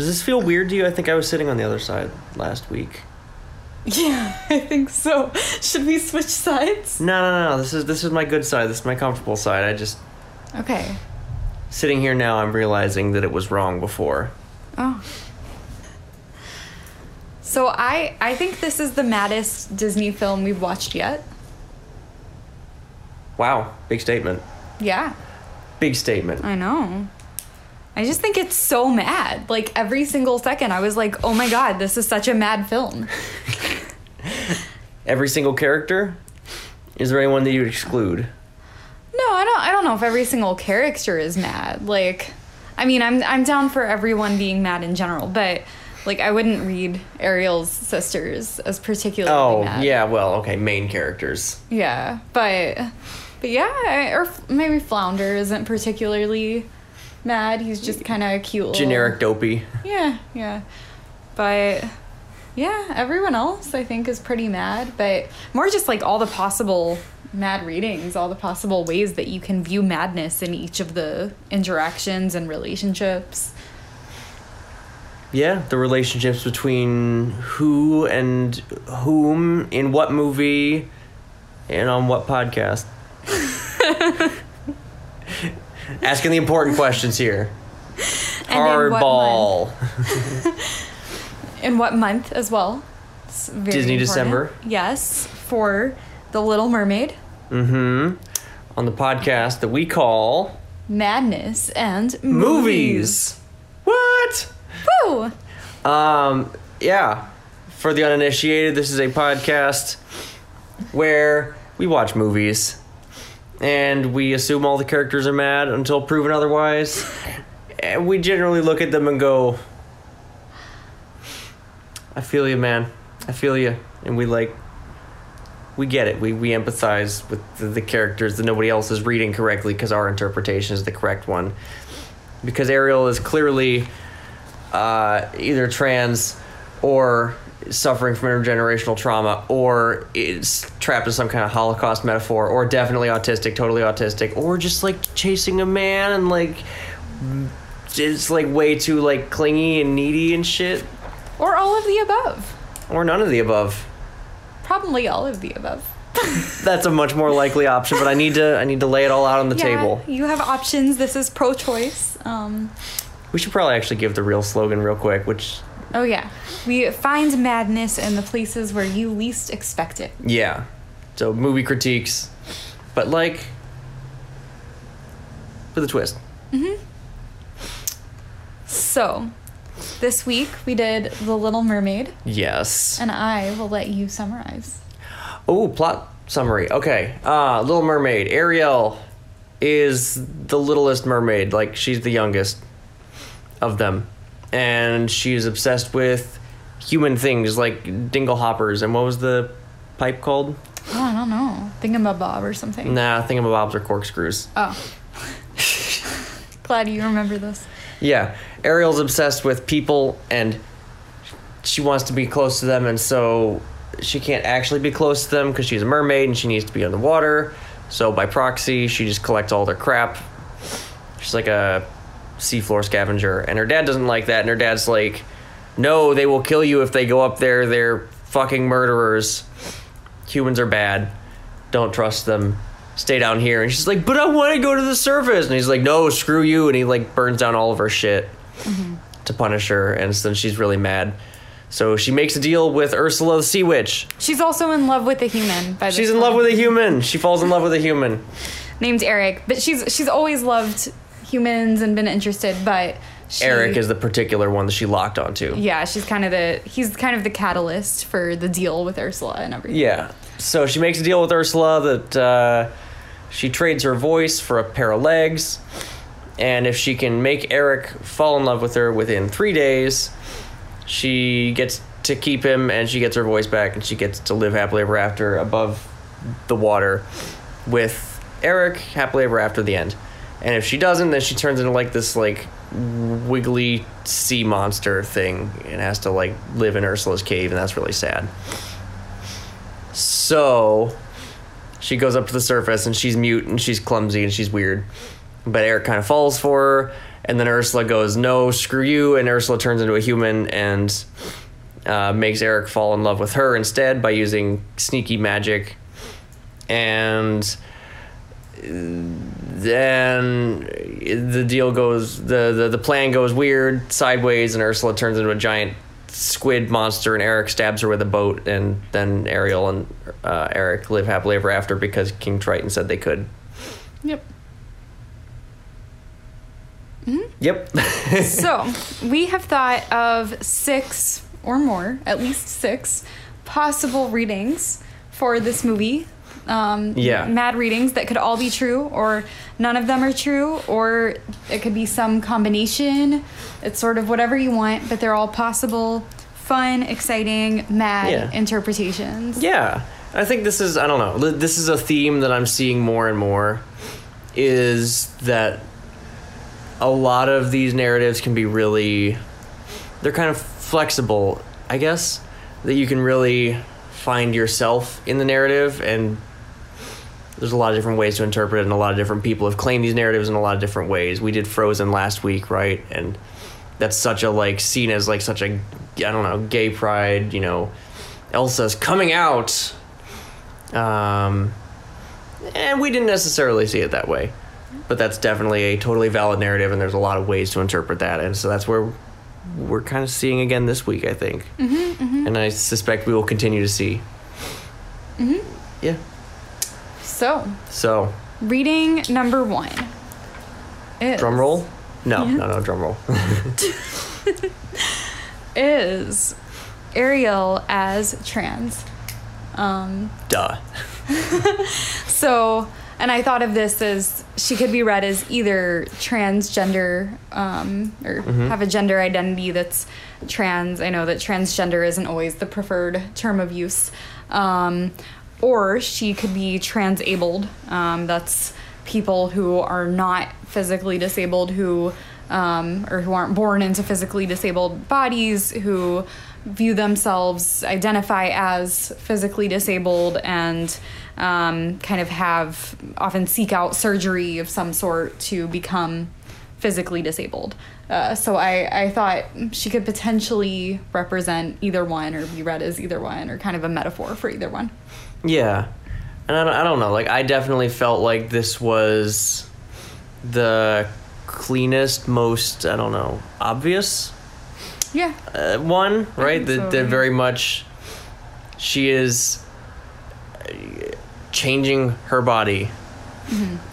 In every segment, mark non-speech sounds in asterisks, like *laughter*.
Does this feel weird to you? I think I was sitting on the other side last week. Yeah, *laughs* I think so. Should we switch sides? No, no, no. This is this is my good side. This is my comfortable side. I just Okay. sitting here now. I'm realizing that it was wrong before. Oh. So I I think this is the maddest Disney film we've watched yet. Wow, big statement. Yeah, Big statement. I know. I just think it's so mad. Like every single second I was like, "Oh my god, this is such a mad film." *laughs* Every single character. Is there anyone that you'd exclude? No, I don't I don't know if every single character is mad. Like I mean, I'm I'm down for everyone being mad in general, but like I wouldn't read Ariel's sisters as particularly Oh, mad. yeah. Well, okay. Main characters. Yeah, but but yeah, or maybe Flounder isn't particularly mad. He's just kind of cute. little- Generic dopey. Yeah, yeah. But yeah, everyone else I think is pretty mad, but more just like all the possible mad readings, all the possible ways that you can view madness in each of the interactions and relationships. Yeah, the relationships between who and whom in what movie and on what podcast. *laughs* Asking the important questions here. And in Hardball. In what month as well? It's very Disney important. December. Yes, for The Little Mermaid, Mm-hmm. On the podcast that we call Madness, and Movies. What? Woo! Um, yeah. For the uninitiated, this is a podcast where we watch movies and we assume all the characters are mad until proven otherwise. And we generally look at them and go, I feel you, man. I feel you. And we like, we get it. We, we empathize with the, the characters that nobody else is reading correctly because our interpretation is the correct one. Because Ariel is clearly uh, either trans or suffering from intergenerational trauma or is trapped in some kind of Holocaust metaphor or definitely autistic, totally autistic, or just like chasing a man and like just like way too like clingy and needy and shit. Or all of the above. Or none of the above. Probably all of the above. *laughs* That's a much more likely option, but I need to I need to lay it all out on the yeah, table. You have options. This is pro choice. Um, We should probably actually give the real slogan real quick, which oh, yeah. We find madness in the places where you least expect it. yeah. So movie critiques, but like with a twist. Mhm. So, this week we did The Little Mermaid, Yes. and I will let you summarize. Oh, plot summary. Okay. Uh, Little Mermaid. Ariel is the littlest mermaid. Like, she's the youngest of them. And she's obsessed with human things like dinglehoppers. And what was the pipe called? Oh, I don't know. Thingamabob or something. Nah, thingamabobs are corkscrews. Oh. Glad you remember this. Yeah. Ariel's obsessed with people and she wants to be close to them. And so she can't actually be close to them because she's a mermaid and she needs to be underwater. So by proxy, she just collects all their crap. She's like a seafloor scavenger. And her dad doesn't like that. And her dad's like, no, they will kill you if they go up there. They're fucking murderers. Humans are bad. Don't trust them. Stay down here. And she's like, but I want to go to the surface. And he's like, no, screw you. And he like burns down all of her shit mm-hmm. to punish her. And then she's really mad. So she makes a deal with Ursula the Sea Witch. She's also in love with a human. By She's in point. love with a human. She falls in love with a human. *laughs* named Eric, but she's she's always loved humans and been interested, but she, Eric is the particular one that she locked onto. yeah, she's kind of the he's kind of the catalyst for the deal with Ursula and everything. Yeah. So she makes a deal with Ursula that uh, she trades her voice for a pair of legs. And if she can make Eric fall in love with her within three days, she gets to keep him and she gets her voice back and she gets to live happily ever after above the water with Eric happily ever after the end. And if she doesn't, then she turns into like this like wiggly sea monster thing and has to like live in Ursula's cave and that's really sad. So she goes up to the surface and she's mute and she's clumsy and she's weird. But Eric kind of falls for her and then Ursula goes, "No, screw you," and Ursula turns into a human and uh, makes Eric fall in love with her instead by using sneaky magic, and then the deal goes the, the the plan goes weird sideways and Ursula turns into a giant squid monster and Eric stabs her with a boat and then Ariel and uh, Eric live happily ever after because King Triton said they could. Yep. Yep. *laughs* so we have thought of six or more, at least six, possible readings for this movie. Um, Yeah. Mad readings that could all be true, or none of them are true, or it could be some combination. It's sort of whatever you want, but they're all possible, fun, exciting, mad Yeah. interpretations. Yeah, I think this is I don't know. This is a theme that I'm seeing more and more is that a lot of these narratives can be really they're kind of flexible, I guess, that you can really find yourself in the narrative and there's a lot of different ways to interpret it and a lot of different people have claimed these narratives in a lot of different ways. We did Frozen last week, right? And that's such a like seen as like such a I don't know, gay pride, you know, Elsa's coming out. Um, and we didn't necessarily see it that way. But that's definitely a totally valid narrative, and there's a lot of ways to interpret that. And so that's where we're kind of seeing again this week, I think. Mm-hmm, And I suspect we will continue to see. Mm-hmm. Yeah. So, So, reading number one is, drum roll? No, no, no, drum roll. *laughs* is Ariel as trans. Um, Duh. *laughs* So, and I thought of this as she could be read as either transgender um, or have a gender identity that's trans. I know that transgender isn't always the preferred term of use. Um, or she could be transabled. Um, that's people who are not physically disabled who um, or who aren't born into physically disabled bodies who view themselves identify as physically disabled and um, kind of have often seek out surgery of some sort to become physically disabled uh, so I, I thought she could potentially represent either one or be read as either one or kind of a metaphor for either one Yeah. And I don't, I don't know. Like, I definitely felt like this was the cleanest, most, I don't know, obvious yeah uh, one, right? That so, that yeah. very much she is changing her body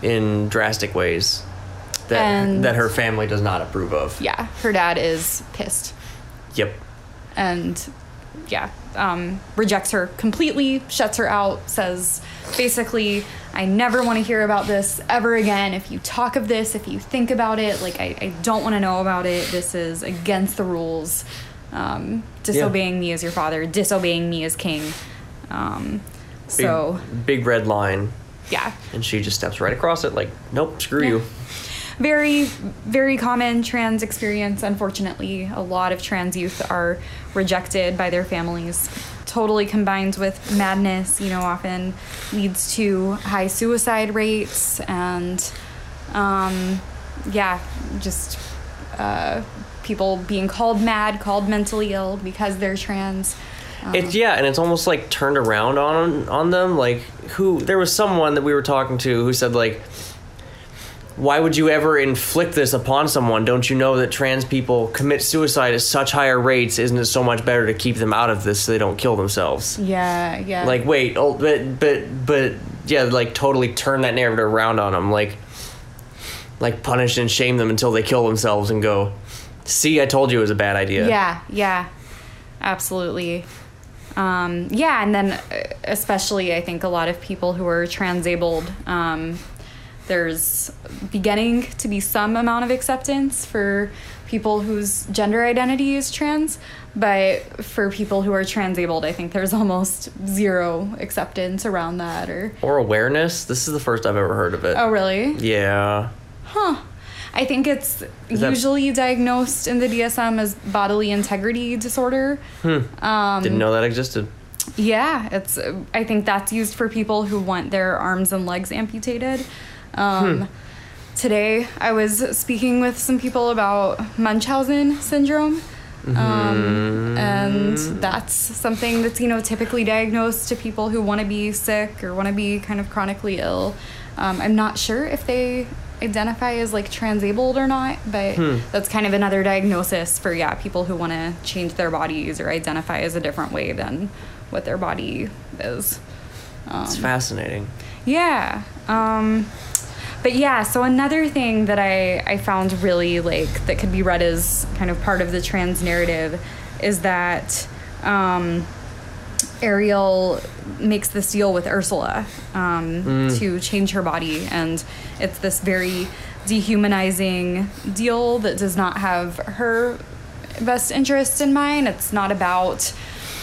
in drastic ways that Mm-hmm. And- that her family does not approve of. yeah her dad is pissed Yep. and yeah um, rejects her completely shuts her out says basically i never want to hear about this ever again if you talk of this if you think about it like i, I don't want to know about it this is against the rules um, disobeying me as your father disobeying me as king um, Big, so big red line, yeah and she just steps right across it. Like, nope, screw Yeah. you. Very very common trans experience unfortunately a lot of trans youth are rejected by their families totally combined with madness you know often leads to high suicide rates and um, yeah just uh, people being called mad called mentally ill because they're trans It's yeah, and it's almost like turned around on on them. Like who? There was someone that we were talking to who said like, "Why would you ever inflict this upon someone? Don't you know that trans people commit suicide at such higher rates? Isn't it so much better to keep them out of this so they don't kill themselves?" yeah yeah Like, wait, oh, but but but yeah, like totally turn that narrative around on them. Like, like punish and shame them until they kill themselves and go, "See, I told you it was a bad idea." Yeah, yeah, absolutely. Um, yeah, and then uh, especially I think a lot of people who are transabled, um, there's beginning to be some amount of acceptance for people whose gender identity is trans, but for people who are transabled, I think there's *laughs* almost zero acceptance around that. Or Or awareness. This is the first I've ever heard of it. oh, really? Yeah. Huh. I think it's that- usually diagnosed in the DSM as bodily integrity disorder. Um, Didn't know that existed. Yeah, it's. I think that's used for people who want their arms and legs amputated. Um, today I was speaking with some people about Munchausen syndrome. Um, and that's something that's you know typically diagnosed to people who want to be sick or want to be kind of chronically ill. Um, I'm not sure if they identify as like transabled or not, but that's kind of another diagnosis for yeah people who want to change their bodies or identify as a different way than what their body is. It's fascinating. Yeah. Um, but yeah, so another thing that I, I found really like that could be read as kind of part of the trans narrative is that um, Ariel makes this deal with Ursula um, to change her body, and it's this very dehumanizing deal that does not have her best interests in mind. It's not about,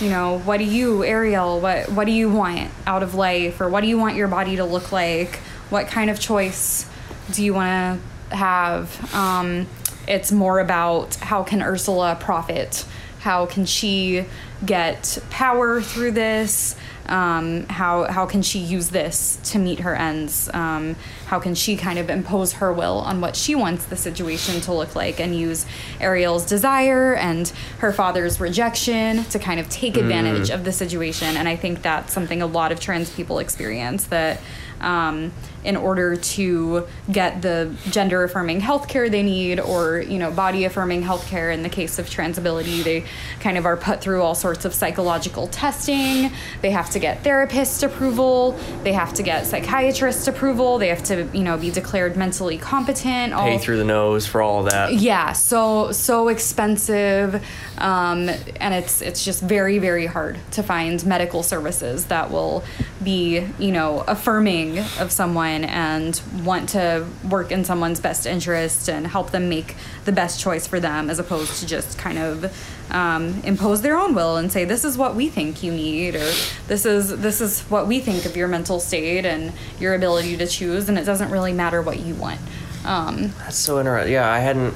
you know, what do you, Ariel, what what do you want out of life, or what do you want your body to look like? What kind of choice do you want to have? Um, it's more about how can Ursula profit? How can she get power through this? Um, how how can she use this to meet her ends? Um, how can she kind of impose her will on what she wants the situation to look like and use Ariel's desire and her father's rejection to kind of take advantage of the situation? And I think that's something a lot of trans people experience that. Um, in order to get the gender affirming healthcare they need or you know body affirming healthcare. In the case of transability they kind of are put through all sorts of psychological testing. They have to get therapist approval. They have to get psychiatrist approval. They have to you know be declared mentally competent. All Pay through the nose for all of that. yeah so so expensive um, and it's it's just very very hard to find medical services that will be you know affirming of someone and want to work in someone's best interest and help them make the best choice for them as opposed to just kind of um, impose their own will and say this is what we think you need or this is this is what we think of your mental state and your ability to choose and it doesn't really matter what you want um, That's so interesting. Yeah, I hadn't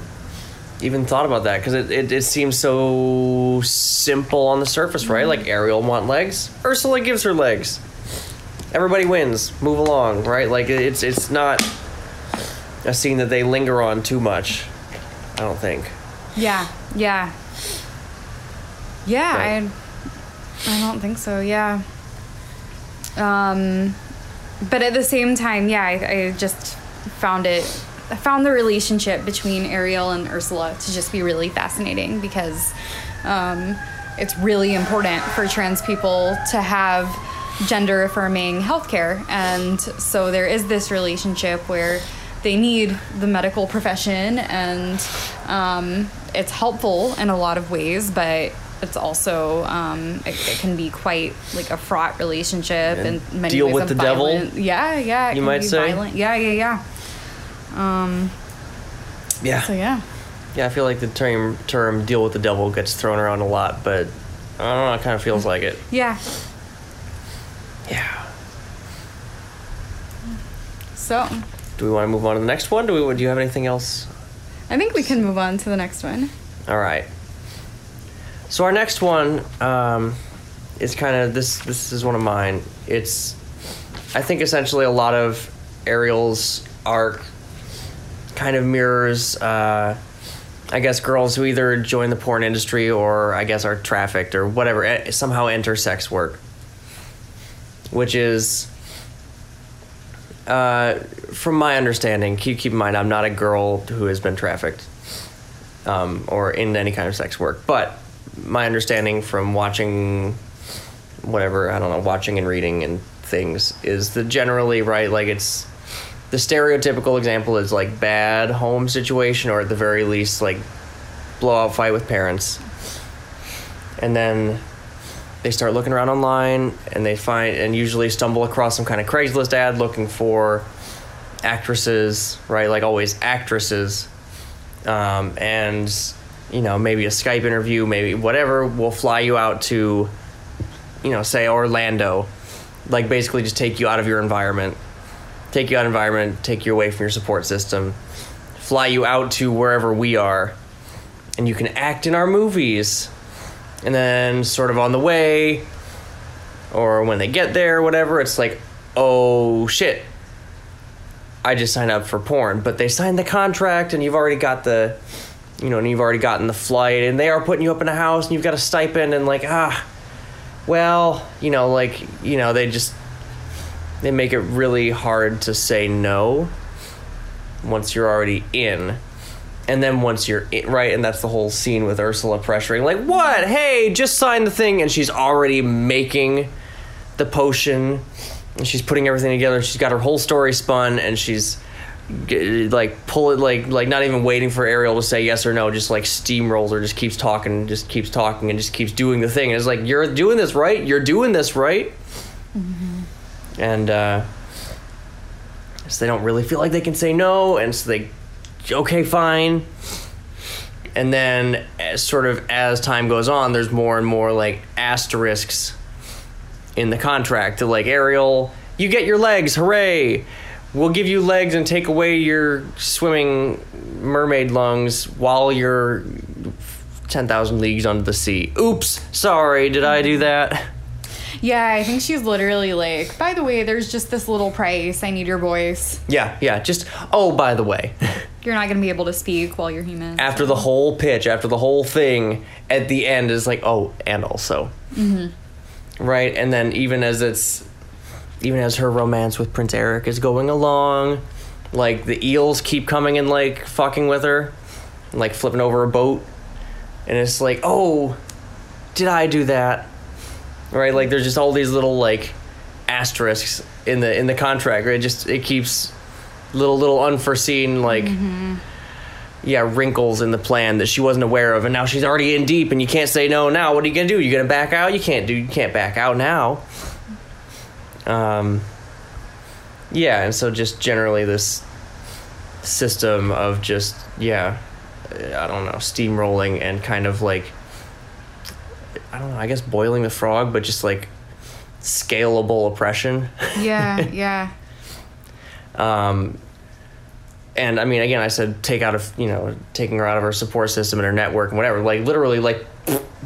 even thought about that because it, it, it seems so simple on the surface, right? Mm-hmm. Like Ariel want legs, Ursula gives her legs. Everybody wins. Move along, right? Like it's it's not a scene that they linger on too much. I don't think. Yeah, yeah. Yeah, Right. I I don't think so, yeah. Um but at the same time, yeah, I, I just found it I found the relationship between Ariel and Ursula to just be really fascinating because um, it's really important for trans people to have gender affirming healthcare. And so there is this relationship where they need the medical profession and um, it's helpful in a lot of ways, but it's also um, it, it can be quite like a fraught relationship And and many deal ways with the devil, Yeah, yeah. you might be say? Violent. Yeah, yeah, yeah. Um, Yeah. so yeah. Yeah, I feel like the term term "deal with the devil" gets thrown around a lot, but I don't know. It kind of feels like it. Yeah. Yeah. So Do we want to move on to the next one? Do we? Do you have anything else? I think we can move on to the next one. All right. So our next one um, is kind of this. This is one of mine. It's, I think, essentially a lot of Ariel's arc kind of mirrors, uh, I guess, girls who either join the porn industry or I guess are trafficked or whatever eh, somehow enter sex work, which is. Uh, from my understanding, keep keep in mind, I'm not a girl who has been trafficked um, or in any kind of sex work. But my understanding from watching whatever, I don't know, watching and reading and things is that generally, right, like it's the stereotypical example is like bad home situation or at the very least like blowout fight with parents. And then they start looking around online and they find and usually stumble across some kind of Craigslist ad looking for actresses, right? Like always actresses. Um, and you know maybe a Skype interview, maybe whatever will fly you out to, you know, say Orlando, like basically just take you out of your environment, take you out of environment, take you away from your support system, fly you out to wherever we are, and you can act in our movies, and then sort of on the way, or when they get there, whatever, it's like, oh shit, I just signed up for porn. But they signed the contract, and you've already got the, you know, and you've already gotten the flight, and they are putting you up in a house, and you've got a stipend, and like ah, well, you know, like you know, they just they make it really hard to say no once you're already in. And then once you're in, right, and that's the whole scene with Ursula pressuring, like, what? Hey, just sign the thing. And she's already making the potion. And she's putting everything together. And she's got her whole story spun. And she's like, pull it, like, like not even waiting for Ariel to say yes or no. Just like steamrolls her, just keeps talking, just keeps talking, and just keeps doing the thing. And it's like, you're doing this right. You're doing this right. And, uh, so they don't really feel like they can say no, and so they, okay, fine. And then, as, sort of as time goes on, there's more and more like asterisks in the contract. To like Ariel, you get your legs, hooray! We'll give you legs and take away your swimming mermaid lungs while you're ten thousand leagues under the sea. Oops, sorry, did I do that? Yeah, I think she's literally like, by the way, there's just this little price. I need your voice. Yeah, yeah. Just oh, by the way. *laughs* You're not going to be able to speak while you're human. after the whole pitch, after the whole thing, at the end is like, oh, and also, mm-hmm. right? And then even as it's, even as her romance with Prince Eric is going along, like the eels keep coming and like fucking with her, and, like flipping over a boat, and it's like, oh, did I do that? Right? Like there's just all these little like asterisks in the in the contract. Right? It just it keeps little little unforeseen like yeah wrinkles in the plan that she wasn't aware of and now she's already in deep and you can't say no now. What are you gonna do? You gonna back out? You can't do you can't back out now. Um yeah and so just generally this system of just yeah i don't know steamrolling and kind of like i don't know i guess boiling the frog but just like scalable oppression. Yeah, *laughs* yeah. um, and I mean, again, I said take out of you know taking her out of her support system and her network and whatever. Like literally, like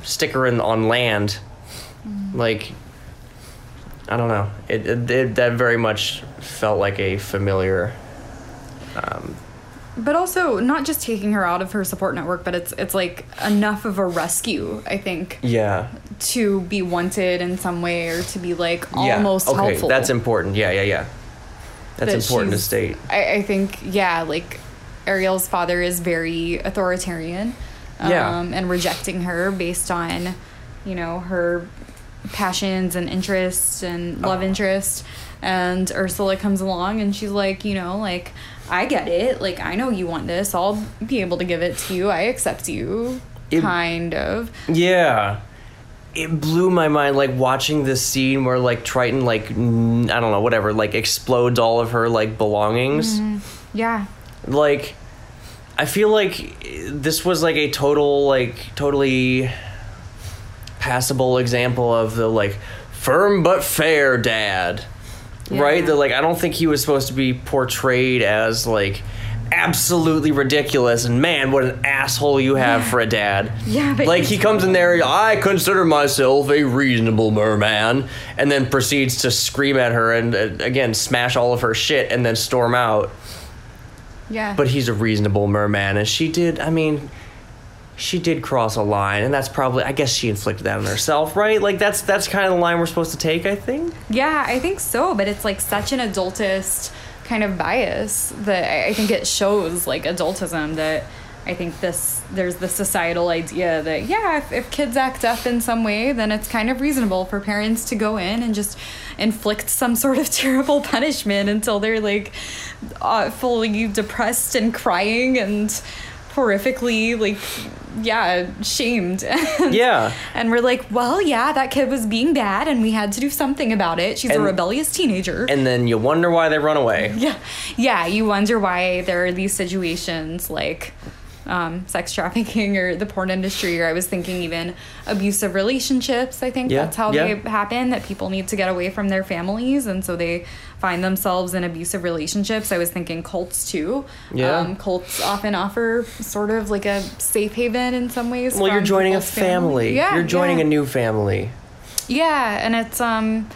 stick her in on land. Like I don't know. It, it, it that very much felt like a familiar. Um, But also not just taking her out of her support network, but it's it's like enough of a rescue, I think, yeah. to be wanted in some way or to be like almost Yeah. okay, helpful. That's important. Yeah, yeah, yeah. That's important to state. I, I think, yeah, like Ariel's father is very authoritarian. Um, Yeah. And rejecting her based on, you know, her passions and interests and love Oh. interest. And Ursula comes along and she's like, you know, like, I get it. Like, I know you want this. I'll be able to give it to you. I accept you. It- kind of. Yeah. It blew my mind, like watching this scene where like Triton, like n- I don't know, whatever, like explodes all of her like belongings. Mm-hmm. Yeah. like i feel like this was like a total like totally passable example of the like firm but fair dad right Yeah. that like i don't think he was supposed to be portrayed as like absolutely ridiculous and man what an asshole you have for a dad. Yeah, but like he comes in there i consider myself a reasonable merman and then proceeds to scream at her and uh, again smash all of her shit and then storm out. Yeah. but he's a reasonable merman and she did i mean she did cross a line and that's probably i guess she inflicted that on herself right? Like that's that's kind of the line we're supposed to take i think? Yeah, I think so, but it's like such an adultist kind of bias that I- think it shows like adultism that I think this there's the societal idea that yeah, if, if kids act up in some way, then it's kind of reasonable for parents to go in and just inflict some sort of *laughs* terrible punishment until they're like uh, fully depressed and crying and horrifically like yeah shamed *laughs* yeah and we're like, well, yeah, that kid was being bad and we had to do something about it. She's a rebellious teenager. and then you wonder why they run away *laughs* yeah. Yeah, you wonder why there are these situations like um, sex trafficking or the porn industry, or I was thinking even abusive relationships. I think Yeah, that's how yeah. they happen, that people need to get away from their families and so they find themselves in abusive relationships. I was thinking cults too. Yeah. Um, cults often offer sort of like a safe haven in some ways. well you're joining a family. family Yeah, you're joining yeah. a new family Yeah, and it's um,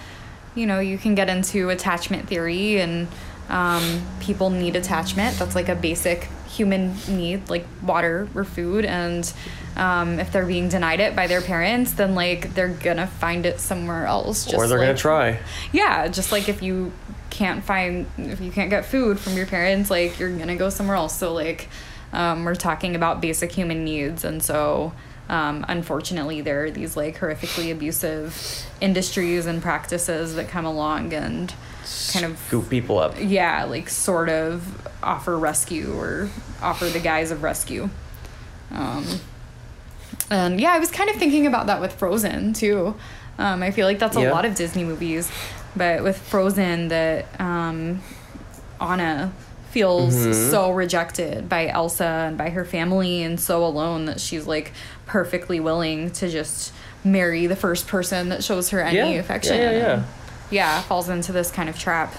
you know, you can get into attachment theory and um, people need attachment. That's like a basic human need, like water or food. And um, if they're being denied it by their parents, then like they're gonna find it somewhere else. Just or they're like, gonna try. Yeah, just like if you can't find, if you can't get food from your parents, like you're gonna go somewhere else. So like, um, we're talking about basic human needs, and so. Um, unfortunately, there are these like horrifically abusive industries and practices that come along and kind of Scoop people up. yeah, like sort of offer rescue or offer the guise of rescue. Um, and yeah, I was kind of thinking about that with Frozen too. Um, I feel like that's a Yeah. lot of Disney movies, but with Frozen, that um, Anna feels Mm-hmm. so rejected by Elsa and by her family, and so alone that she's like perfectly willing to just marry the first person that shows her any Yeah. affection. Yeah, yeah, yeah. yeah, falls into this kind of trap.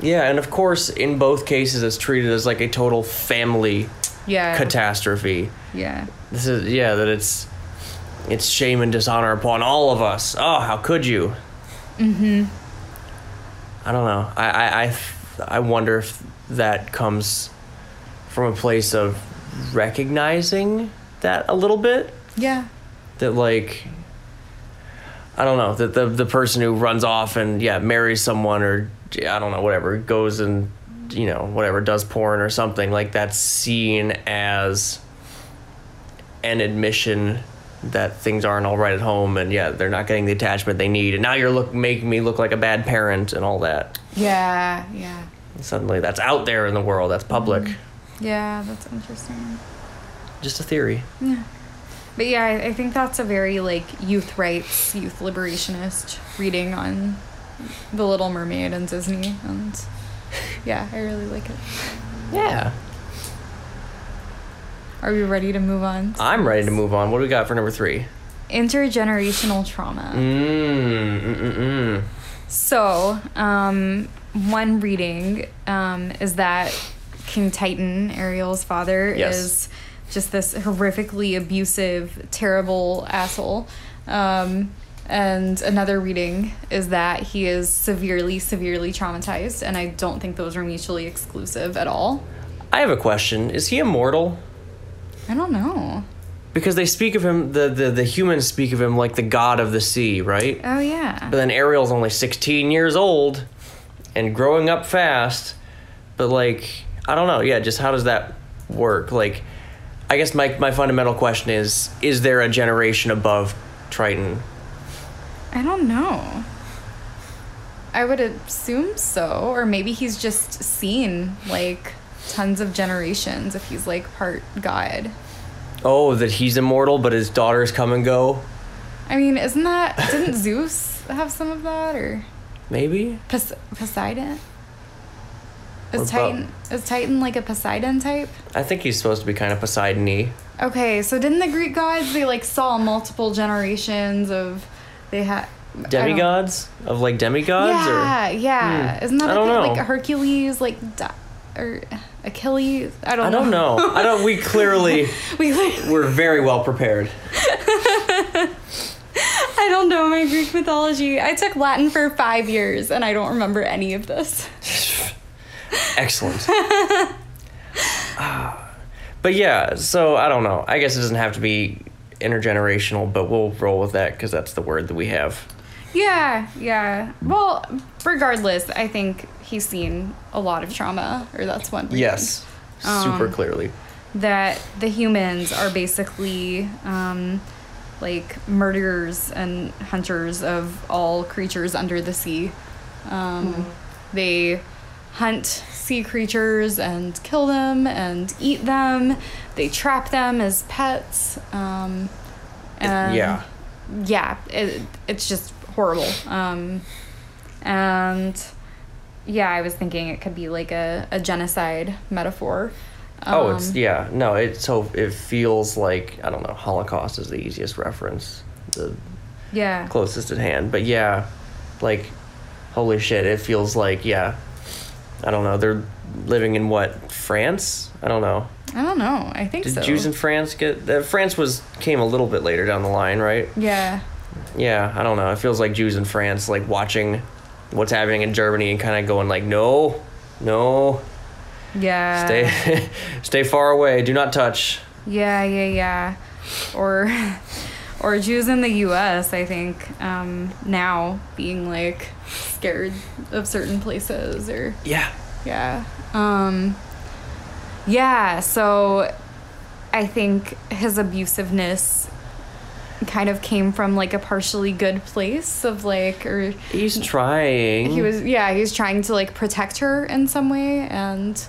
Yeah, and of course, in both cases, it's treated as like a total family Yeah. catastrophe. Yeah. This is yeah, that it's it's shame and dishonor upon all of us. Oh, how could you? Mm-hmm. I don't know. I I I, I wonder if that comes from a place of recognizing that a little bit. Yeah. That like I don't know that the the person who runs off and yeah marries someone or I don't know whatever goes and you know whatever does porn or something like that's seen as an admission that things aren't all right at home and yeah they're not getting the attachment they need and now you're look making me look like a bad parent and all that Yeah. Yeah. and suddenly that's out there in the world that's public mm-hmm. Yeah, that's interesting. just a theory yeah But yeah, I, I think that's a very like youth rights, youth liberationist reading on The Little Mermaid and Disney, and yeah, I really like it. yeah Are we ready to move on? i'm ready to move on what do we got for number three Intergenerational trauma. mm, mm, mm, mm. So, um, one reading um, is that King Triton, Ariel's father, Yes. is just this horrifically abusive, terrible asshole. Um, and another reading is that he is severely, severely traumatized, and I don't think those are mutually exclusive at all. i have a question is he immortal I don't know. because they speak of him the, the the humans speak of him like the god of the sea right Oh yeah. But then Ariel's only 16 years old and growing up fast. But like, I don't know. Yeah, just how does that work? Like, I guess my my fundamental question is: Is there a generation above Triton? I don't know. I would assume so, or maybe he's just seen like tons of generations if he's like part god. Oh, that he's immortal, but his daughters come and go. I mean, isn't that didn't *laughs* Zeus have some of that or Maybe. Pos- Poseidon? Is Triton is Triton like a Poseidon type? I think he's supposed to be kind of Poseidon-y. Okay, so didn't the Greek gods they like saw multiple generations of they had Demigods of like demigods, Yeah, yeah. Hmm. Isn't that I a don't know. like Hercules, like di- or Achilles? I don't. I don't know. I don't. We *laughs* clearly we like, we're very well prepared. *laughs* I don't know my Greek mythology. I took Latin for five years and I don't remember any of this. *laughs* Excellent. Ah. but yeah, so I don't know. I guess it doesn't have to be intergenerational, but we'll roll with that because that's the word that we have. Yeah, yeah. Well, regardless, I think he's seen a lot of trauma, or that's one. reason. Yes, super Um, clearly. that the humans are basically um, like murderers and hunters of all creatures under the sea. Um, They hunt sea creatures and kill them and eat them. They trap them as pets. Um, and yeah, yeah, it, it's just horrible. Um, and yeah, I was thinking it could be like a, a genocide metaphor. oh, it's Um, yeah. No, it so it feels like I don't know. Holocaust is the easiest reference, the yeah. closest at hand. But yeah, like holy shit, it feels like yeah. I don't know. They're living in what France? I don't know. I don't know. I think Did so. Jews in France get? Uh, France was came a little bit later down the line, right? yeah. Yeah, I don't know. It feels like Jews in France like watching what's happening in Germany and kind of going like, no, No, Yeah. stay, *laughs* stay far away. Do not touch. Yeah, yeah, yeah. Or *laughs* or Jews in the US, I think, um, now being like scared of certain places or Yeah. yeah. Um yeah, so I think his abusiveness kind of came from like a partially good place of like or He's trying. he was yeah he's trying to like protect her in some way and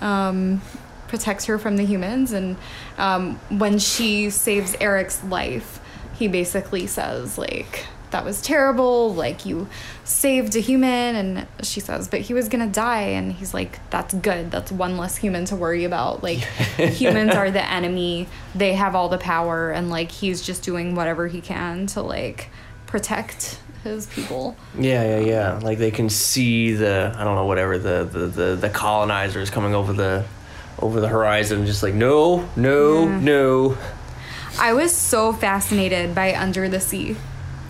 um, protect her from the humans and um, when she saves eric's life he basically says like that was terrible like you saved a human and she says but he was gonna die and he's like that's good that's one less human to worry about like *laughs* humans are the enemy they have all the power and like he's just doing whatever he can to like protect his people Yeah, yeah, yeah. Like they can see the I don't know whatever the the the, the colonizers coming over the over the horizon, just like no, no, Yeah. no. I was so fascinated by Under the Sea.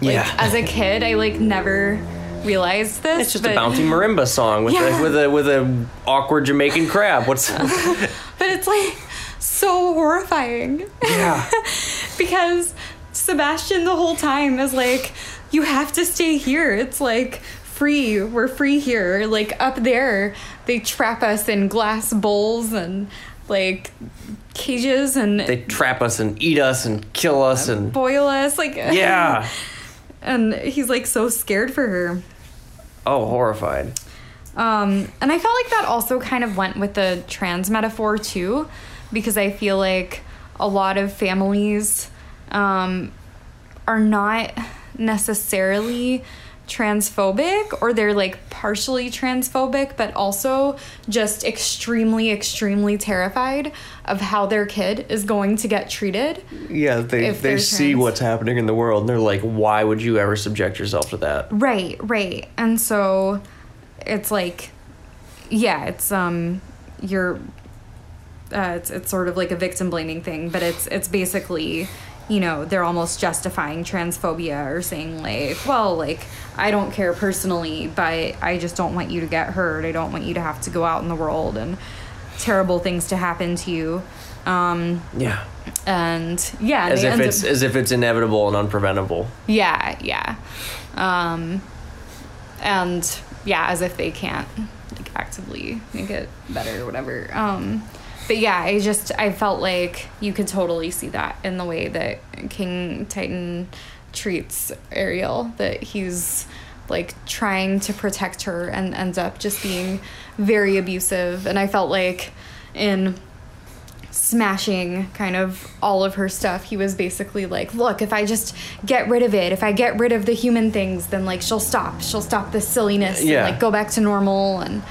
Like, yeah. As a kid, I like never realized this. it's just but, a bounty marimba song with Yeah. a with a with a awkward Jamaican crab. What's *laughs* But it's like so horrifying yeah *laughs* because Sebastian the whole time is like, you have to stay here. It's like free. We're free here. Like up there, they trap us in glass bowls and like cages and they trap us and eat us and kill us and boil us. Like yeah. *laughs* and he's like so scared for her. Oh, horrified. Um, and I felt like that also kind of went with the trans metaphor too, because I feel like a lot of families um, are not necessarily transphobic or they're like partially transphobic but also just extremely extremely terrified of how their kid is going to get treated Yeah, they they see trans. what's happening in the world and they're like, why would you ever subject yourself to that? Right, right. And so it's like yeah, it's um you're uh, it's it's sort of like a victim blaming thing, but it's it's basically you know they're almost justifying transphobia or saying like well like i don't care personally but i just don't want you to get hurt i don't want you to have to go out in the world and terrible things to happen to you um Yeah. and yeah As if end up- it's as if it's inevitable and unpreventable. yeah, yeah. Um, and yeah, as if they can't like actively make it better or whatever. Um, but yeah, I just I felt like you could totally see that in the way that King Triton treats Ariel. That he's like trying to protect her and ends up just being very abusive. And I felt like in smashing kind of all of her stuff. He was basically like, "Look, if I just get rid of it, if I get rid of the human things, then like she'll stop. She'll stop this silliness Yeah. and like go back to normal and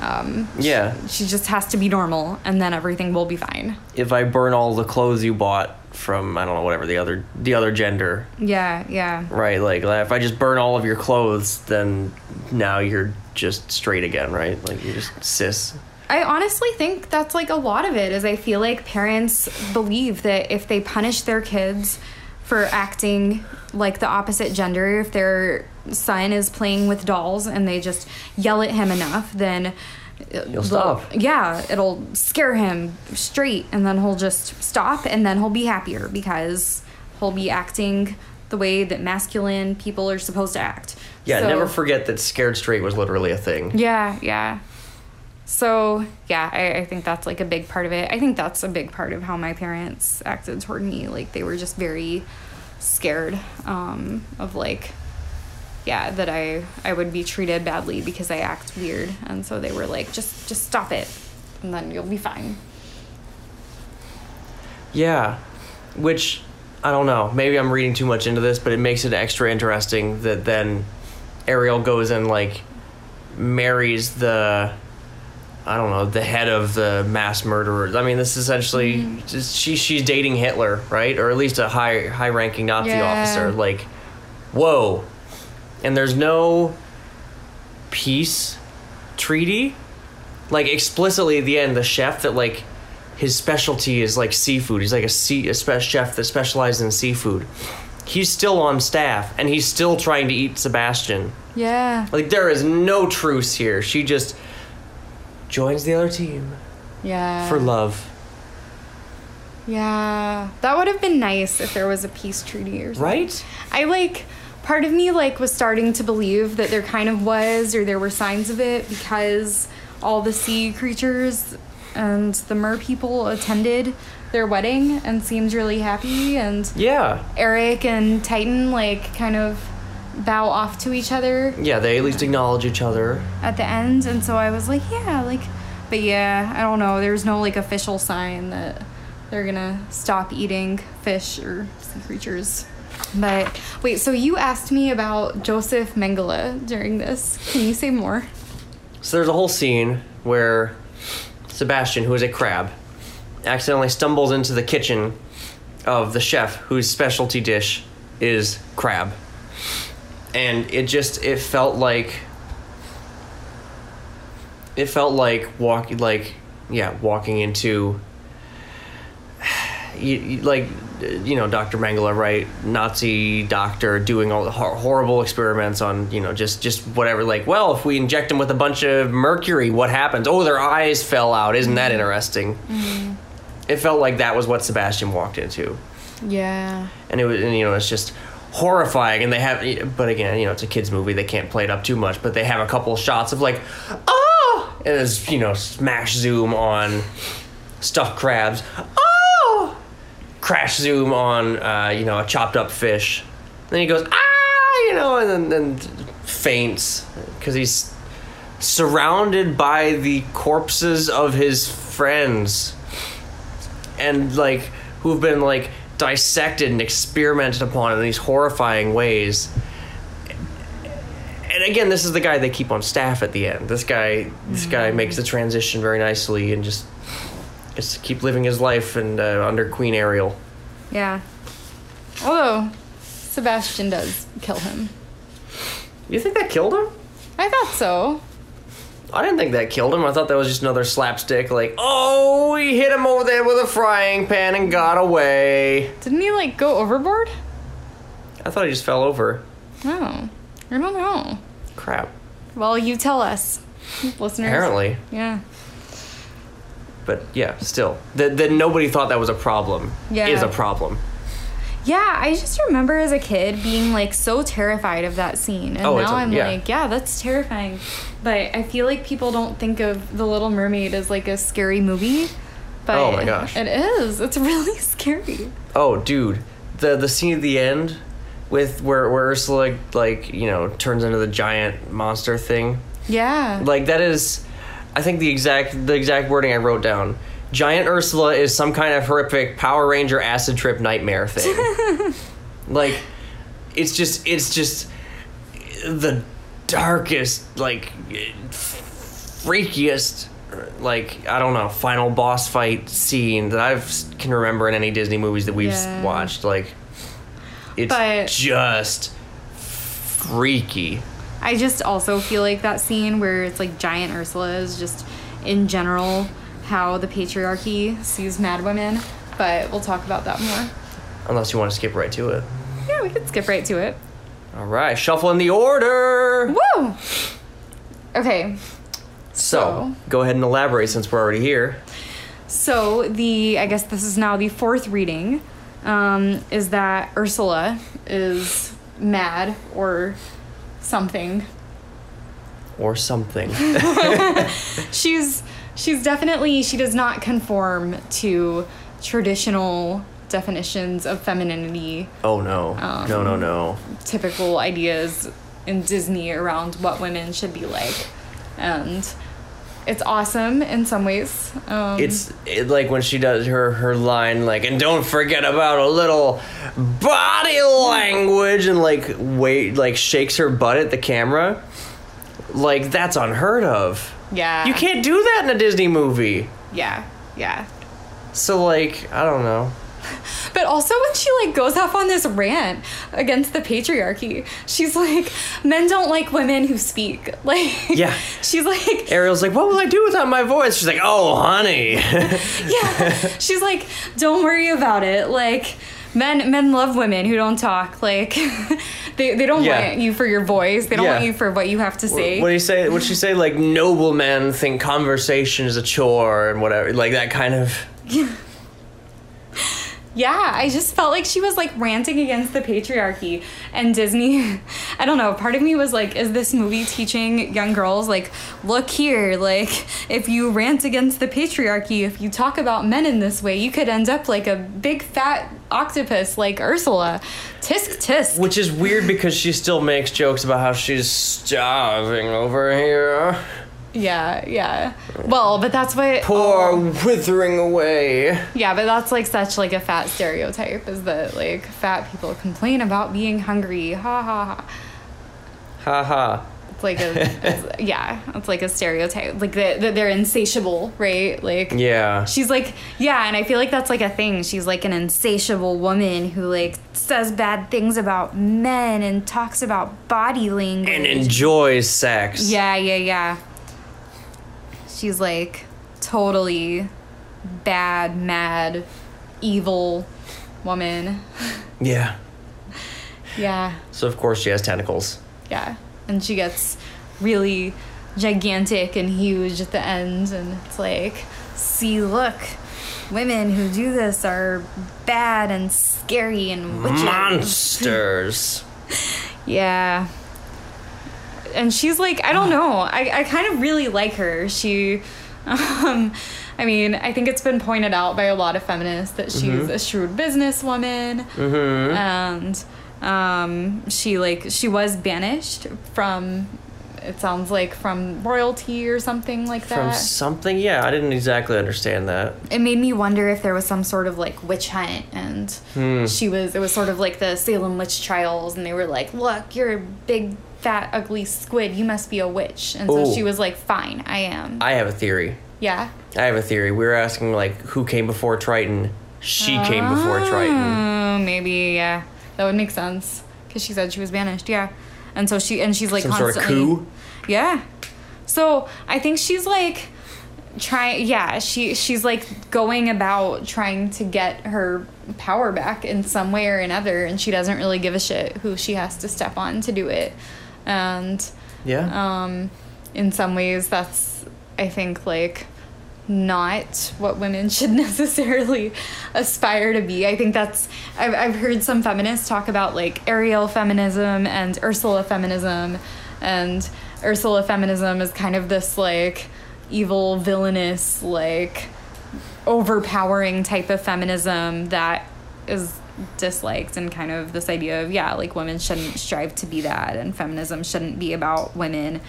um Yeah. she just has to be normal and then everything will be fine." If I burn all the clothes you bought from I don't know whatever the other the other gender, Yeah, yeah. right? Like if I just burn all of your clothes, then now you're just straight again, right? Like you're just cis. I honestly think that's like a lot of it is I feel like parents believe that if they punish their kids for acting like the opposite gender, if their son is playing with dolls and they just yell at him enough, then He'll stop. Yeah, it'll scare him straight and then he'll just stop and then he'll be happier because he'll be acting the way that masculine people are supposed to act. Yeah, So- never forget that scared straight was literally a thing. yeah, yeah. So yeah, I, I think that's like a big part of it. I think that's a big part of how my parents acted toward me. Like they were just very scared um, of like, yeah, that I I would be treated badly because I act weird, and so they were like, just just stop it, and then you'll be fine. Yeah, which I don't know. Maybe I'm reading too much into this, but it makes it extra interesting that then Ariel goes and like marries the I don't know the head of the mass murderers. I mean, this is essentially mm-hmm. just, she she's dating Hitler, right? Or at least a high high ranking Nazi Yeah. officer. Like, whoa! And there's no peace treaty. Like explicitly at the end, the chef that like his specialty is like seafood. He's like a sea a spe- chef that specializes in seafood. He's still on staff and he's still trying to eat Sebastian. Yeah. Like there is no truce here. She just joins the other team Yeah. for love. Yeah. That would have been nice if there was a peace treaty or something. Right? I like part of me like was starting to believe that there kind of was or there were signs of it because all the sea creatures and the mer people attended their wedding and seemed really happy and Yeah. Eric and Triton like kind of bow off to each other. Yeah, they at least acknowledge each other. at the end and so I was like yeah like but yeah I don't know. There's no like official sign that they're gonna stop eating fish or sea creatures. But wait so you asked me about Joseph Mengele during this. Can you say more? So there's a whole scene where Sebastian, who is a crab, accidentally stumbles into the kitchen of the chef whose specialty dish is crab. And it just it felt like it felt like walking like yeah, walking into *sighs* you, you- like you know Dr. Mengele, right? Nazi doctor doing all the hor- horrible experiments on you know just just whatever. Like, well, if we inject them with a bunch of mercury, what happens? Oh, their eyes fell out. Isn't that mm-hmm. interesting? Mm-hmm. It felt like that was what Sebastian walked into, yeah and it was and, you know it's just horrifying. And they have, but again, you know it's a kids movie. They can't play it up too much, but they have a couple shots of like, oh, and there's you know smash zoom on stuffed crabs. Oh, crash zoom on uh, you know a chopped up fish. Then he goes ah, you know, and then, then faints because he's surrounded by the corpses of his friends and like who've been like dissected and experimented upon in these horrifying ways. And again, this is the guy they keep on staff at the end. This guy, this guy makes the transition very nicely and just gets to keep living his life and uh, under Queen Ariel. yeah although Sebastian does kill him You think that killed him? I thought so I didn't think that killed him. I thought that was just another slapstick, like, oh, he hit him over there with a frying pan and got away. didn't he like go overboard I thought he just fell over. oh I don't know Crap. Well, you tell us, listeners. Apparently. Yeah. But yeah, still. That, that nobody thought that was a problem Yeah. is a problem. Yeah, I just remember as a kid being like so terrified of that scene. And Oh, now I'm yeah. like, yeah, that's terrifying. But I feel like people don't think of The Little Mermaid as like a scary movie. But Oh my gosh. It is. It's really *laughs* scary. Oh, dude. The the scene at the end with where, where Ursula like, you know, turns into the giant monster thing. Yeah. Like that is I think the exact the exact wording I wrote down. Giant Ursula is some kind of horrific Power Ranger acid trip nightmare thing. *laughs* like it's just it's just the darkest like freakiest like I don't know final boss fight scene that I've can remember in any Disney movies that we've Yeah. watched like it's But- just freaky. I just also feel like that scene where it's like giant Ursula is just in general how the patriarchy sees mad women. But we'll talk about that more. Unless you want to skip right to it. Yeah, we could skip right to it. All right, shuffle in the order. Woo! Okay, So, So- go ahead and elaborate since we're already here. so the I guess this is now the fourth reading, um, is that Ursula is mad or something. Or something. *laughs* *laughs* She's she's definitely she does not conform to traditional definitions of femininity, oh no. no, no, no. typical ideas in Disney around what women should be like, and it's awesome in some ways. Um, It's it, like when she does her her line like and don't forget about a little body language and like wait like shakes her butt at the camera. Like that's unheard of. Yeah, You can't do that in a Disney movie. Yeah, yeah. So like, I don't know. *laughs* But also when she like goes off on this rant against the patriarchy, she's like, men don't like women who speak. *laughs* Like, Yeah. she's like, *laughs* Ariel's like, "What will I do without my voice?" She's like, "Oh, honey." yeah, she's like, don't worry about it. Like, men men love women who don't talk. Like, They, they don't Yeah. want you for your voice. They don't Yeah. want you for what you have to say. What do you say? What she say? Like noblemen think conversation is a chore and whatever. Like that kind of. Yeah, I just felt like she was like ranting against the patriarchy and Disney. *laughs* I don't know. Part of me was like, is this movie teaching young girls like, look here, like if you rant against the patriarchy, if you talk about men in this way, you could end up like a big fat octopus like Ursula. Tisk tisk. Which is weird because she still makes jokes about how she's starving over here. Yeah, yeah. Well, but that's what Poor oh. withering away. Yeah, but that's like such like a fat stereotype is that like fat people complain about being hungry. Ha ha ha. Ha ha. It's like a it's, *laughs* yeah, it's like a stereotype. Like that that they're insatiable, right? Like Yeah. she's like yeah, and I feel like that's like a thing. She's like an insatiable woman who like says bad things about men and talks about body language. And enjoys sex. Yeah, yeah, yeah. She's like totally bad, mad, evil woman. *laughs* Yeah. Yeah, So of course she has tentacles. yeah. And she gets really gigantic and huge at the end, and it's like, see, look, women who do this are bad and scary and. Monsters. *laughs* Yeah. And she's like, I don't know. I, I kind of really like her. She, *laughs* um, I mean, I think it's been pointed out by a lot of feminists that she's a shrewd businesswoman. mm-hmm. And um, she, like, she was banished from, it sounds like, from royalty or something like that. From something? Yeah, I didn't exactly understand that. it made me wonder if there was some sort of like witch hunt and Hmm. she was it was sort of like the salem witch trials and they were like look you're a big fat ugly squid you must be a witch and so Ooh. she was like fine i am I have a theory. yeah I have a theory. We were asking like who came before Triton. She came before Triton. oh maybe yeah that would make sense because she said she was banished yeah and so she and she's like Some sort of constantly coup. Yeah. So I think she's like trying yeah, she she's like going about trying to get her power back in some way or another and she doesn't really give a shit who she has to step on to do it. And Yeah. um in some ways that's I think like not what women *laughs* should necessarily aspire to be. I think that's I've I've heard some feminists talk about like Ariel feminism and Ursula feminism and Ursula feminism is kind of this like evil villainous like overpowering type of feminism that is disliked and kind of this idea of yeah like women shouldn't strive to be that and feminism shouldn't be about women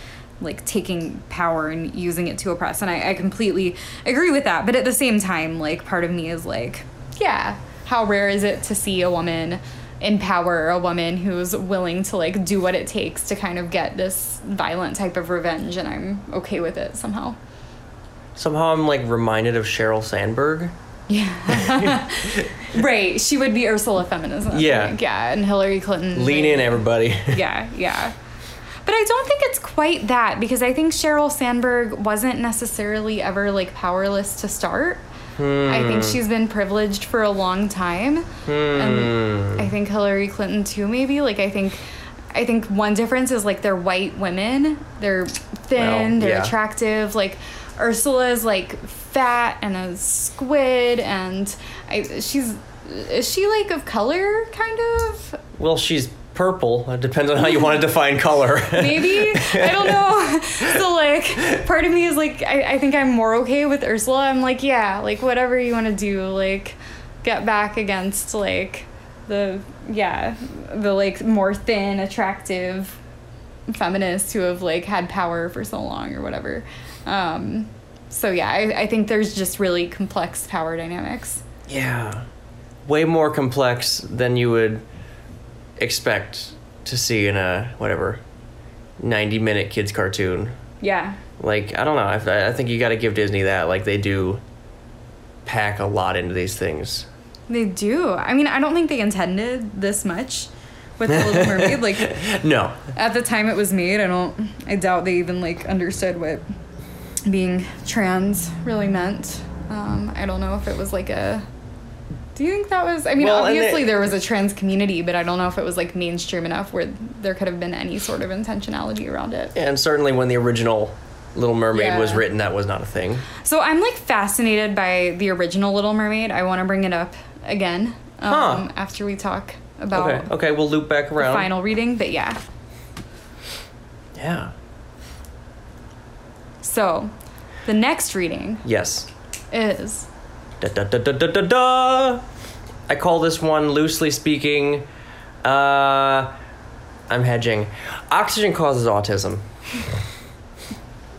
like taking power and using it to oppress. And I, I completely agree with that. But at the same time like part of me is like yeah how rare is it to see a woman in power a woman who's willing to like do what it takes to kind of get this violent type of revenge and i'm okay with it somehow? Somehow I'm like reminded of Sheryl Sandberg. Yeah *laughs* right she would be ursula feminism Yeah. yeah and hillary clinton Lean like- in, everybody. *laughs* yeah, yeah. But I don't think it's quite that because I think Sheryl Sandberg wasn't necessarily ever like powerless to start. I think hmm. she's been privileged for a long time. And hmm. I think Hillary Clinton too maybe. Like I think I think one difference is like they're white women. They're thin, Well, they're yeah. attractive. Like Ursula is like fat and a squid and I she's is she like of color kind of? Well, she's purple. It depends on how you want to define color. *laughs* maybe i don't know *laughs* so like part of me is like I, I think i'm more okay with ursula i'm like yeah like whatever you want to do like get back against like the yeah the like more thin attractive feminists who have like had power for so long or whatever um so yeah I, I think there's just really complex power dynamics yeah. Way more complex than you would expect to see in a whatever 90 minute kids cartoon. yeah Like, I don't know. I, I think you got to give Disney that. Like, they do pack a lot into these things. they do i mean i don't think they intended this much with the little mermaid like *laughs* No. at the time it was made i don't i doubt they even like understood what being trans really meant um, i don't know if it was like a Do you think that was? I mean, Well, obviously they- there was a trans community, but I don't know if it was like mainstream enough where there could have been any sort of intentionality around it. And certainly when the original Little Mermaid was written, that was not a thing. So I'm like fascinated by the original Little Mermaid. I want to bring it up again um, Huh. after we talk about Okay, okay, we'll loop back the around. final reading. But yeah, Yeah. So the next reading Yes. is Da, da, da, da, da, da, da. I call this one, loosely speaking, uh, I'm hedging. Oxygen causes autism.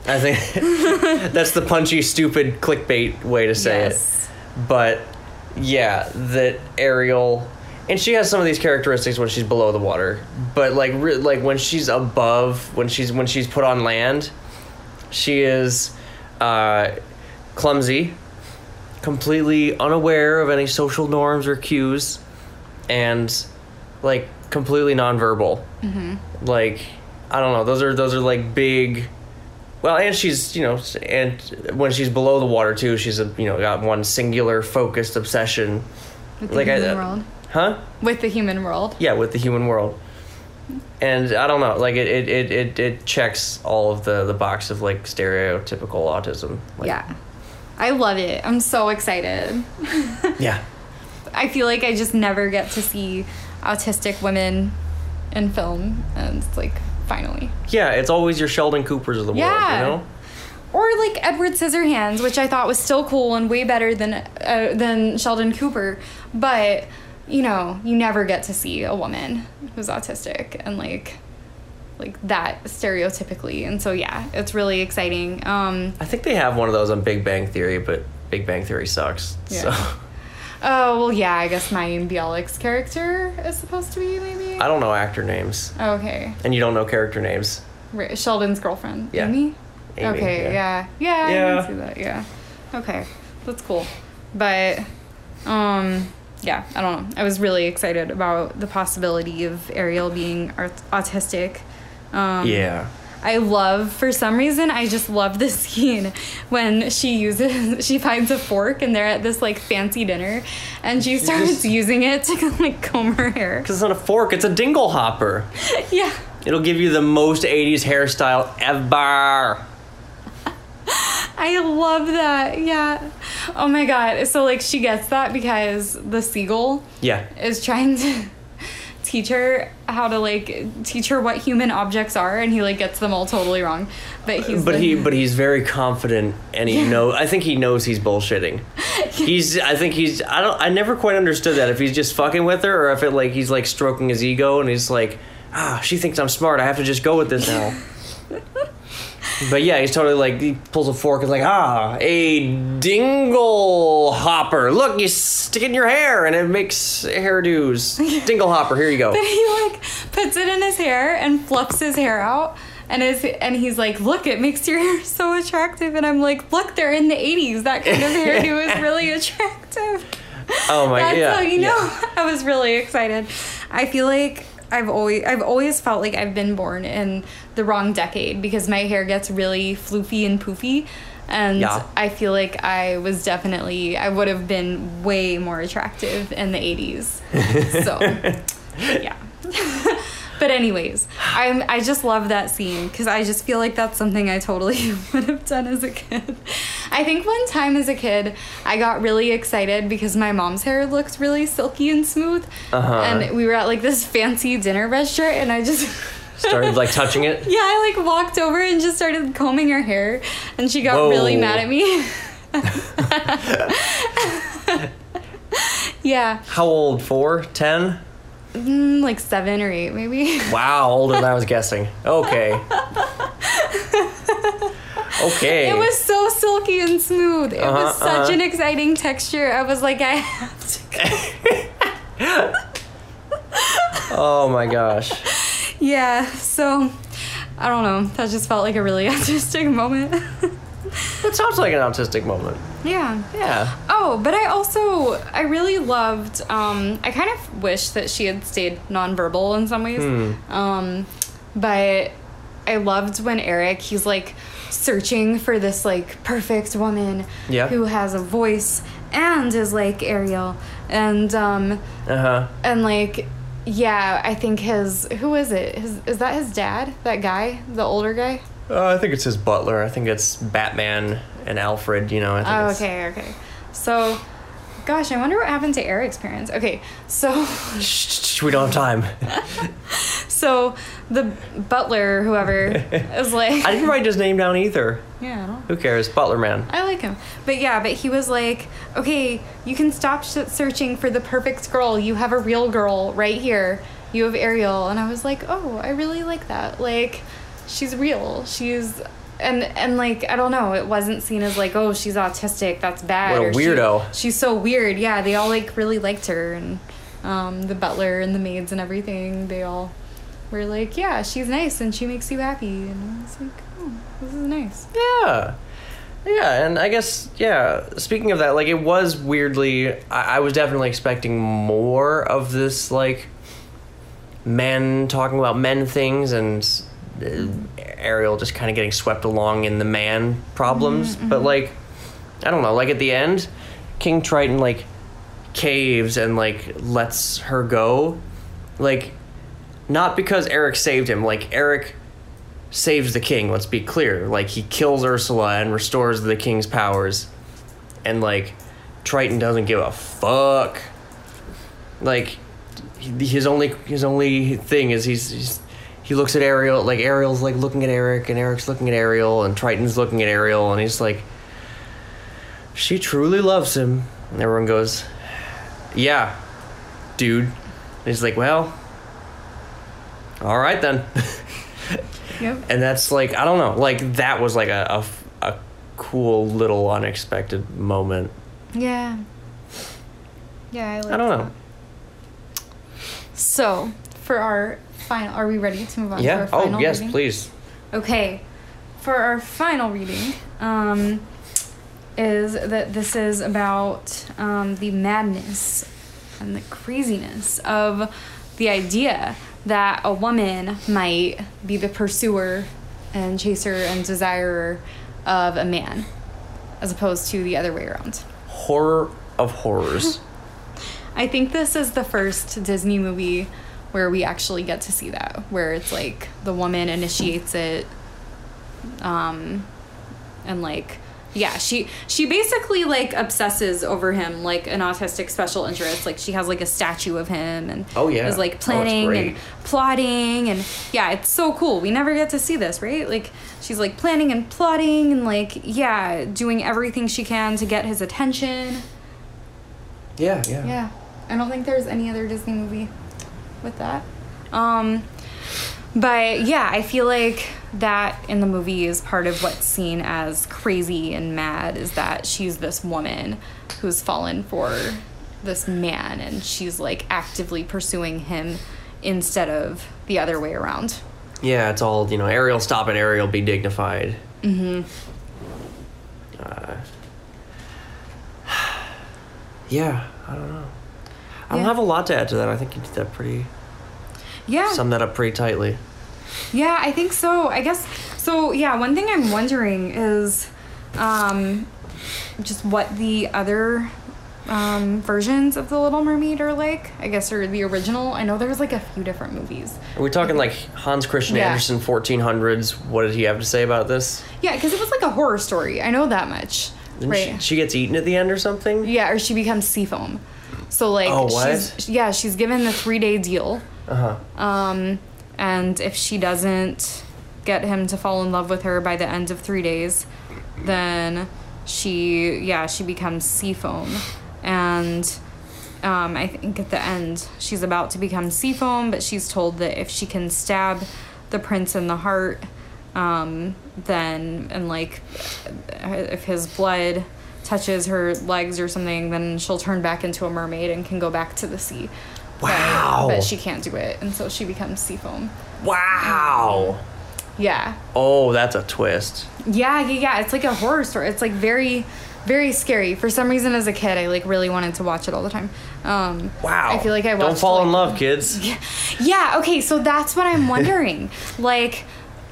I think *laughs* that's the punchy, stupid clickbait way to say yes. it. But yeah, that Ariel, and she has some of these characteristics when she's below the water. But like, re- like when she's above, when she's when she's put on land, she is uh, clumsy, completely unaware of any social norms or cues, and like completely nonverbal. Mm-hmm. Like I don't know. Those are those are like big. Well, and she's you know, and when she's below the water too, she's a you know got one singular focused obsession. With the Like I- human world. Huh? With the human world. Yeah, with the human world. And I don't know, like it, it, it, it, it checks all of the, the box of like stereotypical autism. Like, yeah. I love it. I'm so excited. *laughs* Yeah. I feel like I just never get to see autistic women in film, and it's like finally. Yeah, it's always your Sheldon Coopers of the Yeah. world, you know? Or like Edward Scissorhands, which I thought was still cool and way better than uh, than Sheldon Cooper, but you know, you never get to see a woman who's autistic and like like that stereotypically. And so yeah, it's really exciting. Um I think they have one of those on Big Bang Theory, but Big Bang Theory sucks. Yeah. So *laughs* oh, well yeah, I guess Mayim Bialik's character is supposed to be maybe. I don't know actor names. Okay. And you don't know character names. Right, Sheldon's girlfriend. Yeah. Amy? Amy, okay, yeah. yeah. Yeah, I see that, yeah. Okay. That's cool. But um yeah, I don't know. I was really excited about the possibility of Ariel being art- autistic. Um Yeah. I love for some reason I just love the *laughs* scene when she uses she finds a fork and they're at this like fancy dinner and she starts just- using it to *laughs* like comb her hair. Because it's not a fork, it's a dingle hopper. *laughs* Yeah. It'll give you the most 80s hairstyle ever. I love that. Yeah. Oh my god. So like she gets that because the seagull Yeah. is trying to *laughs* teach her how to like teach her what human objects are and he like gets them all totally wrong. But he's But the- he but he's very confident and he know I think he knows he's bullshitting. *laughs* He's I think he's I don't I never quite understood that if he's just fucking with her or if it like he's like stroking his ego and he's like ah she thinks I'm smart I have to just go with this now. *laughs* but yeah, he's totally like he pulls a fork and like ah a dingle hopper. Look, you stick it in your hair and it makes hairdos. *laughs* Dingle hopper, here you go. *laughs* Then he like puts it in his hair and fluffs his hair out and is and he's like look it makes your *laughs* hair so attractive and i'm like look they're in the 80s that kind of hairdo is really attractive Oh my That's yeah. how you yeah. know I was really excited. I feel like I've always I've always felt like I've been born in the wrong decade because my hair gets really floofy and poofy. And Yeah. I feel like I was definitely I would have been way more attractive in the 80s. *laughs* So yeah. *laughs* but anyways, I'm I just love that scene cuz I just feel like that's something I totally *laughs* would have done as a kid. I think one time as a kid, I got really excited because my mom's hair looked really silky and smooth. Uh-huh. And we were at like this fancy dinner restaurant and I just Started like touching it. Yeah, I like walked over and just started combing her hair and she got really mad at me. *laughs* yeah, How old? Four? Ten? mm, like 7 or 8 maybe. Wow, older than I was guessing. Okay. Okay. It was so silky and smooth. It was Uh-huh, such uh-huh. an exciting texture. I was like, I have to. *laughs* Oh my gosh. Yeah, so I don't know. That just felt like a really *laughs* autistic moment. *laughs* That sounds like an autistic moment. yeah. Yeah. Oh, but I also I really loved. Um, I kind of wish that she had stayed nonverbal in some ways. Hmm. Um, but I loved when Eric he's like searching for this like perfect woman Yeah. who has a voice and is like Ariel, and um, Uh huh. and like yeah, I think his who is it? His is that his dad? That guy, the older guy? Uh, I think it's his butler. I think it's Batman and Alfred. You know. I think Oh, okay, okay. So, gosh, I wonder what happened to Eric's parents. Okay, so *laughs* we don't have time. so the butler, whoever, is *laughs* like, I didn't write his name down either. yeah, I don't. Who cares? Butler man. I like him, but yeah, but he was like, okay, you can stop searching for the perfect girl. You have a real girl right here. You have Ariel, and I was like, oh, I really like that. Like, she's real. She's. And, and like I don't know, it wasn't seen as like oh she's autistic that's bad What a or she- weirdo. she's so weird. Yeah, they all like really liked her, and um, the butler and the maids and everything. They all were like, yeah, she's nice and she makes you happy. And I was like, oh, this is nice. Yeah. Yeah, and I guess yeah. Speaking of that, like it was weirdly, I, I was definitely expecting more of this, like men talking about men things, and Uh, Ariel just kind of getting swept along in the man problems. Mm-hmm, but mm-hmm. like, I don't know. Like at the end, King Triton like caves and like lets her go, like not because Eric saved him. Like Eric saves the king. Let's be clear. Like he kills Ursula and restores the king's powers, and like Triton doesn't give a fuck. Like his only his only thing is he's, he's he looks at Ariel like Ariel's like looking at Eric and Eric's looking at Ariel and Triton's looking at Ariel and he's like she truly loves him and everyone goes yeah dude and he's like well all right then *laughs* Yep. and that's like I don't know, like that was like a a cool little unexpected moment. Yeah. Yeah, I I don't know. So, for our final, are we ready to move on to our final Oh yes, reading? please. Okay. For our final reading, um, is that this is about um, the madness and the craziness of the idea that a woman might be the pursuer and chaser and desirer of a man, as opposed to the other way around. Horror of horrors. *laughs* I think this is the first Disney movie where we actually get to see that, where it's like the woman initiates it, um, and like, yeah, she she basically like obsesses over him like an autistic special interest. Like she has like a statue of him and Oh, yeah. is Oh, like planning great. and plotting and yeah, it's so cool. We never get to see this, right? Like she's like planning and plotting and like yeah, doing everything she can to get his attention. yeah, yeah. Yeah. I don't think there's any other Disney movie with that. Um but yeah, I feel like that in the movie is part of what's seen as crazy and mad is that she's this woman who's fallen for this man and she's like actively pursuing him instead of the other way around. Yeah, it's all you know. Ariel, stop it. Ariel, be dignified. Mm-hmm. Uh, *sighs* yeah, I don't know. I don't Yeah. have a lot to add to that. I think you did that pretty. Yeah. Sum that up pretty tightly. Yeah, I think so. I guess so. Yeah, one thing I'm wondering is um, just what the other um, versions of The Little Mermaid are like. I guess, or the original. I know there's like a few different movies. Are we talking like Hans Christian Yeah. Andersen, 1400s? What did he have to say about this? Yeah, because it was like a horror story. I know that much. Right. she, she gets eaten at the end or something? yeah, or she becomes seafoam. So like, Oh, she's yeah, she's given the three day deal. Uh huh. Um, and if she doesn't get him to fall in love with her by the end of three days, then she, yeah, she becomes seafoam. And um, I think at the end, she's about to become seafoam, but she's told that if she can stab the prince in the heart, um, then, and like, if his blood touches her legs or something, then she'll turn back into a mermaid and can go back to the sea. But- Wow. But, she can't do it, and so she becomes seafoam. Wow. Yeah. Oh, that's a twist. Yeah, yeah, yeah. It's like a horror story. It's like very, very scary. For some reason, as a kid, I like really wanted to watch it all the time. Um, Wow. I feel like I watched. Don't fall in love, kids. Yeah, *laughs* Yeah. Okay. So that's what I'm wondering. *laughs* like,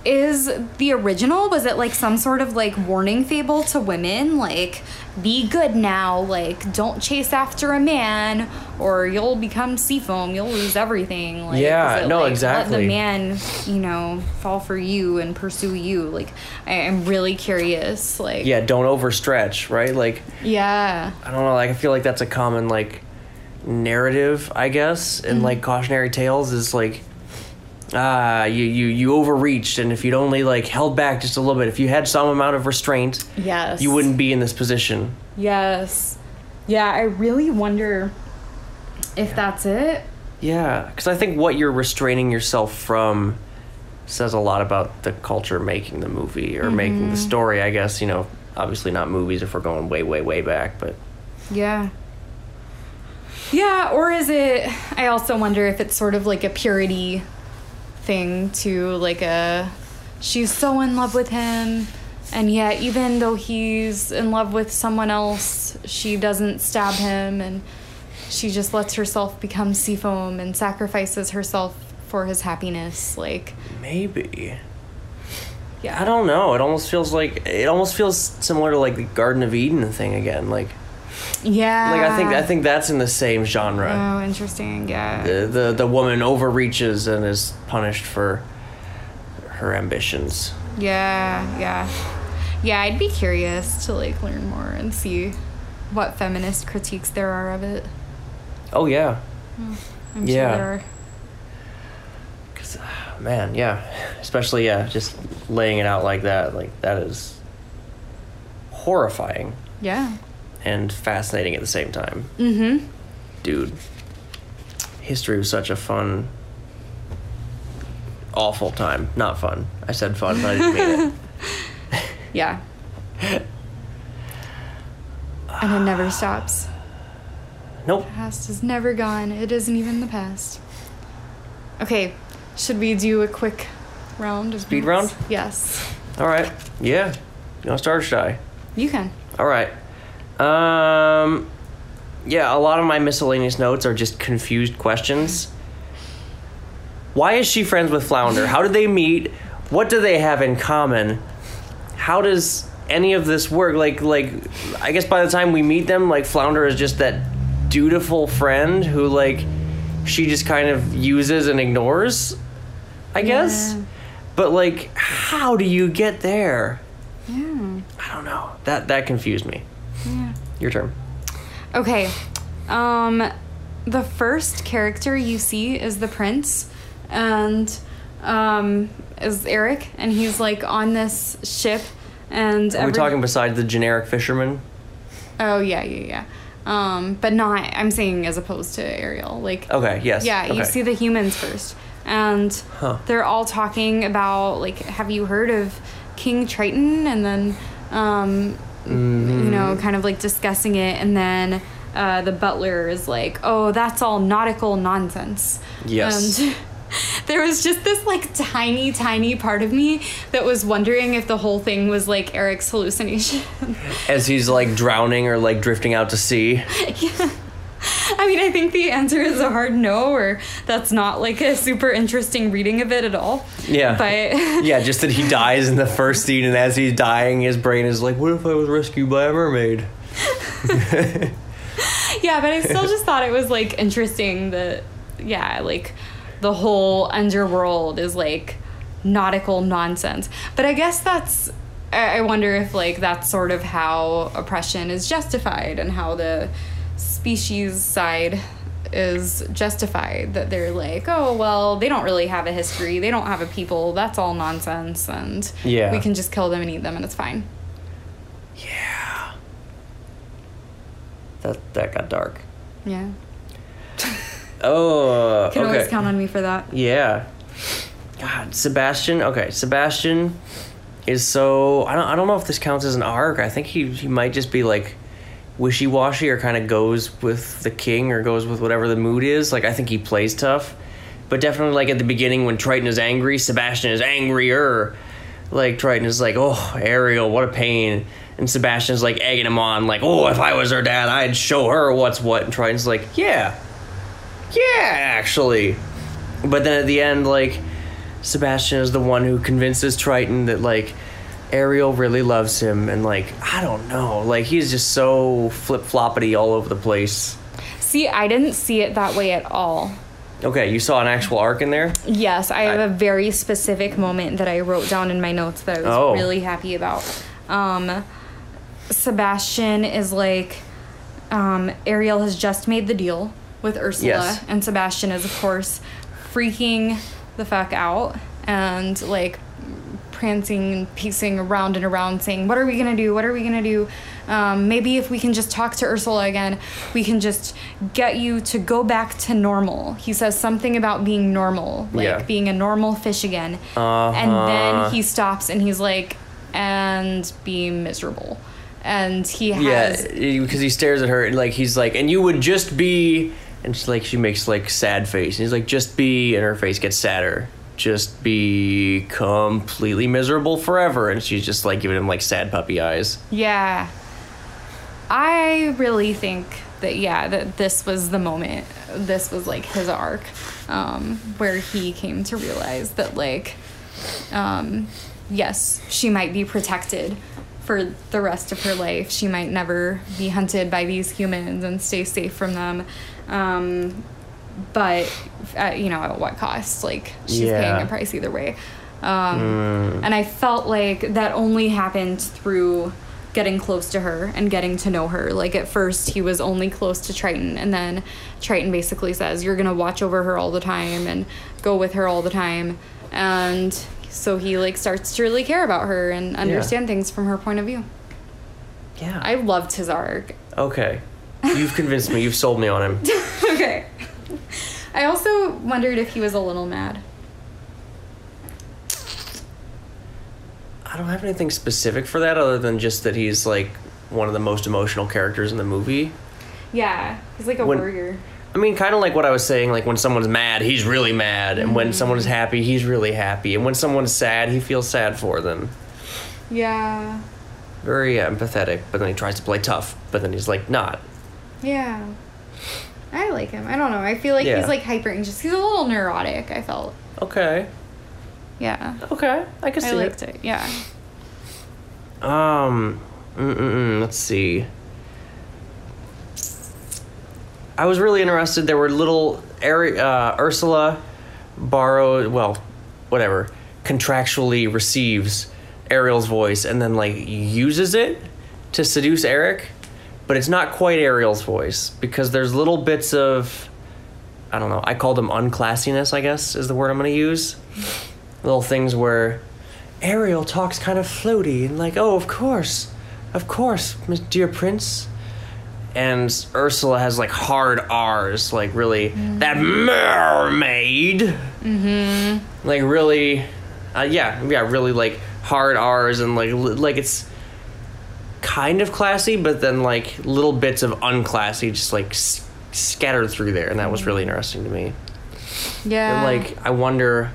is the original? Was it like some sort of like warning fable to women? Like be good now like don't chase after a man or you'll become seafoam you'll lose everything. Like Yeah, no, like, exactly. let the man you know fall for you and pursue you? Like I, i'm really curious like Yeah, don't overstretch, right? Like yeah. I don't know, like I feel like that's a common like narrative, I guess, in mm-hmm. like cautionary tales is like ah, you, you you overreached and if you'd only like held back just a little bit, if you had some amount of restraint, yes you wouldn't be in this position. yes yeah i really wonder if that's it Yeah, because I think what you're restraining yourself from says a lot about the culture making the movie or making the story. I guess you know, obviously not movies if we're going way, way, way back, but Yeah. Yeah, or is it I also wonder if it's sort of like a purity thing to like a she's so in love with him and yet even though he's in love with someone else, she doesn't stab him and she just lets herself become seafoam and sacrifices herself for his happiness like maybe. yeah. I don't know. It almost feels like it almost feels similar to like the Garden of Eden thing again. Like, Yeah. like I think I think that's in the same genre. Oh, interesting. Yeah. The, the the woman overreaches and is punished for her ambitions. Yeah, yeah. Yeah, I'd be curious to like learn more and see what feminist critiques there are of it. Oh yeah, I'm Yeah. sure there are. 'Cause, ah, man, yeah, especially yeah, just laying it out like that, like that is horrifying Yeah. And fascinating at the same time, Mm-hmm. dude. History was such a fun, awful time. Not fun. I said fun, but I didn't mean it. *laughs* *laughs* Yeah. and it never stops. Nope. Past is never gone. It isn't even the past. Okay, should we do a quick round of Speed notes? round? Yes. All right. Yeah. You want to start, I? You can. All right. Um, yeah, a lot of my miscellaneous notes are just confused questions. Why is she friends with Flounder? How did they meet? What do they have in common? How does any of this work? Like, like, I guess by the time we meet them, like Flounder is just that dutiful friend who, like, she just kind of uses and ignores. I guess. Yeah. But like, how do you get there? Yeah. I don't know. That that confused me. Yeah. Your turn. Okay. Um the first character you see is the prince and um is Eric and he's like on this ship and Are we every- talking besides the generic fisherman? Oh yeah, yeah, yeah. Um but not I'm saying as opposed to Ariel. Like Okay. Yes. yeah, you see the humans first. And Huh. they're all talking about like have you heard of King Triton and then um you know, kind of like discussing it and then uh, the butler is like, "Oh, that's all nautical nonsense." Yes. And *laughs* there was just this like tiny, tiny part of me that was wondering if the whole thing was like Eric's hallucination. As he's like drowning or like drifting out to sea. *laughs* I mean, I think the answer is a hard no, or that's not like a super interesting reading of it at all. Yeah. But *laughs* Yeah, just that he dies in the first scene, and as he's dying, his brain is like, "What if I was rescued by a mermaid?" *laughs* yeah, but I still just thought it was like interesting that, yeah, like the whole underworld is like nautical nonsense. But I guess that's, I I wonder if like that's sort of how oppression is justified and how the species side is justified that they're like oh well they don't really have a history they don't have a people that's all nonsense and Yeah. we can just kill them and eat them and it's fine Yeah. That that got dark. yeah Oh. can always count on me for that Yeah. God, Sebastian. Okay, Sebastian is so. I don't. I don't know if this counts as an arc. I think he he might just be like wishy washy or kind of goes with the king or goes with whatever the mood is. Like I think he plays tough, but definitely like at the beginning when Triton is angry, Sebastian is angrier. Like Triton is like, oh Ariel, what a pain. And Sebastian's like egging him on, like, oh, if I was her dad, I'd show her what's what. And Triton's like, yeah, yeah, actually. But then at the end, like, Sebastian is the one who convinces Triton that like Ariel really loves him, and like I don't know, like he's just so flip floppity all over the place. See, I didn't see it that way at all. Okay, you saw an actual arc in there. Yes, I have I- a very specific moment that I wrote down in my notes that I was Oh. really happy about. Um, Sebastian is like, um, Ariel has just made the deal with Ursula, Yes. and Sebastian is, of course, freaking the fuck out and like prancing and pacing around and around saying, What are we gonna do? What are we gonna do? Um, maybe if we can just talk to Ursula again, we can just get you to go back to normal. He says something about being normal, like Yeah. being a normal fish again. Uh-huh. And then he stops and he's like, And be miserable. And he has. Yeah, because he stares at her and like he's like, and you would just be, and she's like, she makes like sad face, and he's like, just be, and her face gets sadder, just be completely miserable forever, and she's just like giving him like sad puppy eyes. Yeah. I really think that yeah, that this was the moment. This was like his arc, um, where he came to realize that like, um, yes, she might be protected for the rest of her life. She might never be hunted by these humans and stay safe from them. Um, but uh, you know, at what cost? Like she's Yeah. paying a price either way. Um, And I felt like that only happened through getting close to her and getting to know her. Like at first, he was only close to Triton, and then Triton basically says, You're gonna watch over her all the time and go with her all the time. And so he like starts to really care about her and understand things from her point of view. Yeah. I loved his arc. okay. You've convinced me. You've sold me on him. *laughs* okay. I also wondered if he was a little mad. I don't have anything specific for that other than just that he's like one of the most emotional characters in the movie. Yeah, he's like a When- warrior. I mean, kind of like what I was saying, like when someone's mad, he's really mad, and Mm-hmm. when someone's happy, he's really happy, and when someone's sad, he feels sad for them. Yeah. Very empathetic, but then he tries to play tough, but then he's like not. Yeah. I like him. I don't know. I feel like Yeah. he's like hyper anxious. He's a little neurotic, I felt. Okay, Yeah. okay, I can see I liked it. it. Yeah. Um, mm-mm, let's see. I was really interested. There were little Ari- uh, Ursula borrowed, well, whatever, contractually receives Ariel's voice and then like uses it to seduce Eric, but it's not quite Ariel's voice because there's little bits of, I don't know. I call them unclassiness. I guess is the word I'm going to use. Little things where Ariel talks kind of floaty and like, oh, of course, of course, dear prince. And Ursula has like hard R's, like really that mermaid. Mm-hmm. Like really, uh, yeah, yeah, really like hard R's and like like it's kind of classy, but then like little bits of unclassy just like s- scattered through there, and that was really interesting to me. Yeah. And like, I wonder,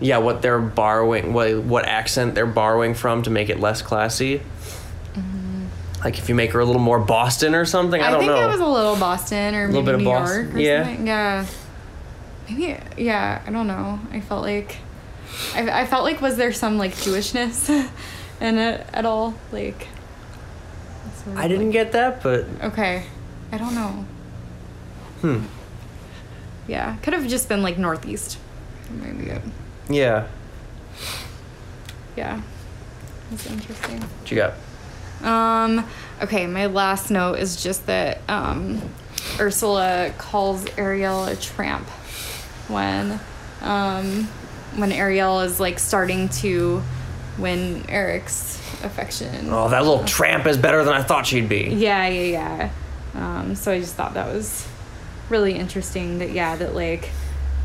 yeah, what they're borrowing, what what accent they're borrowing from to make it less classy. Mm-hmm. Like if you make her a little more Boston or something, I, I, don't know. I think know. it was a little Boston or Little maybe bit of New Boston, York or yeah. something. Yeah. Maybe yeah, I don't know. I felt like I, I felt like was there some like Jewishness *laughs* in it at all? Like sort of I didn't like- get that, but Okay. I don't know. hmm, Yeah. Could have just been like northeast. Maybe it. yeah. Yeah. That's interesting. What you got? Um, okay, my last note is just that um, Ursula calls Ariel a tramp when um, when Ariel is like starting to win Eric's affection. Oh, that little tramp is better than I thought she'd be. Yeah, yeah, yeah. Um, so I just thought that was really interesting that yeah, that like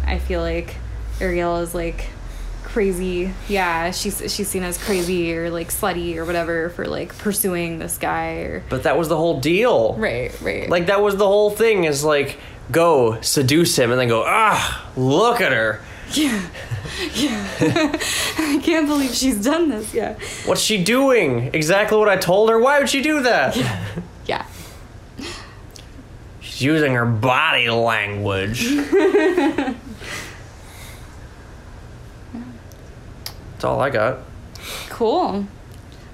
I feel like Ariel is like crazy. Yeah, she's she's seen as crazy or like slutty or whatever for like pursuing this guy or But that was the whole deal. Right, right. Like that was the whole thing. Is like go seduce him and then go ah look at her. Yeah. Yeah. *laughs* I can't believe she's done this. Yeah. What's she doing? Exactly what I told her. Why would she do that? Yeah. She's using her body language. *laughs* That's all I got. Cool.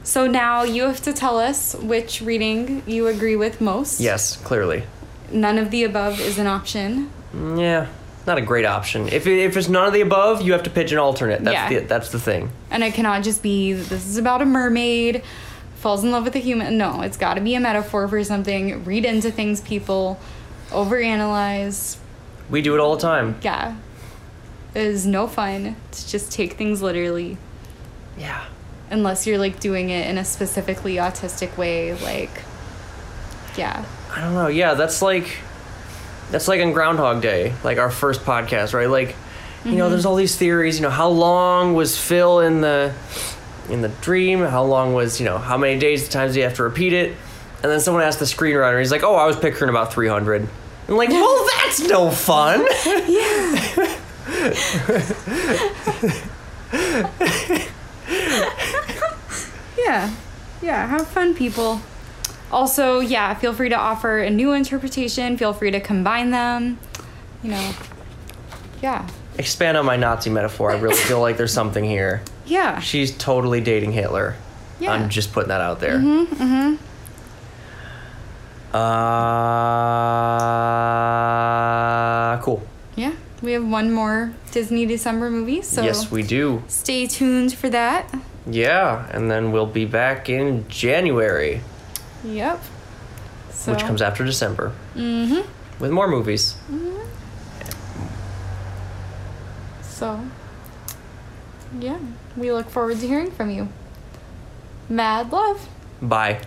So now you have to tell us which reading you agree with most. Yes, clearly. None of the above is an option. Mm, Yeah, not a great option. If it, if it's none of the above, you have to pitch an alternate. That's Yeah. the that's the thing. And it cannot just be this is about a mermaid falls in love with a human. No, it's got to be a metaphor for something. Read into things people overanalyze. We do it all the time. Yeah. It is no fun to just take things literally Yeah. unless you're like doing it in a specifically autistic way like yeah. I don't know. Yeah, that's like that's like on Groundhog Day, like our first podcast, right? Like, you know, there's mm-hmm. all these theories. You know, how long was Phil in the in the dream? How long was you know how many days the times do you have to repeat it? And then someone asked the screenwriter, he's like, "Oh, I was picturing about 300." I'm like, well, *laughs* that's no fun. yeah. *laughs* Yeah. Yeah, have fun, people. Also, yeah, feel free to offer a new interpretation. Feel free to combine them. You know, yeah. Expand on my Nazi metaphor. I really feel like there's something here. Yeah. She's totally dating Hitler. Yeah. I'm just putting that out there. Mm-hmm. Uh, cool. Yeah. We have one more Disney December movie, so yes, we do. stay tuned for that. Yeah, and then we'll be back in January, Yep. So, which comes after December, Mm-hmm. with more movies. So, yeah, we look forward to hearing from you. Mad love. Bye.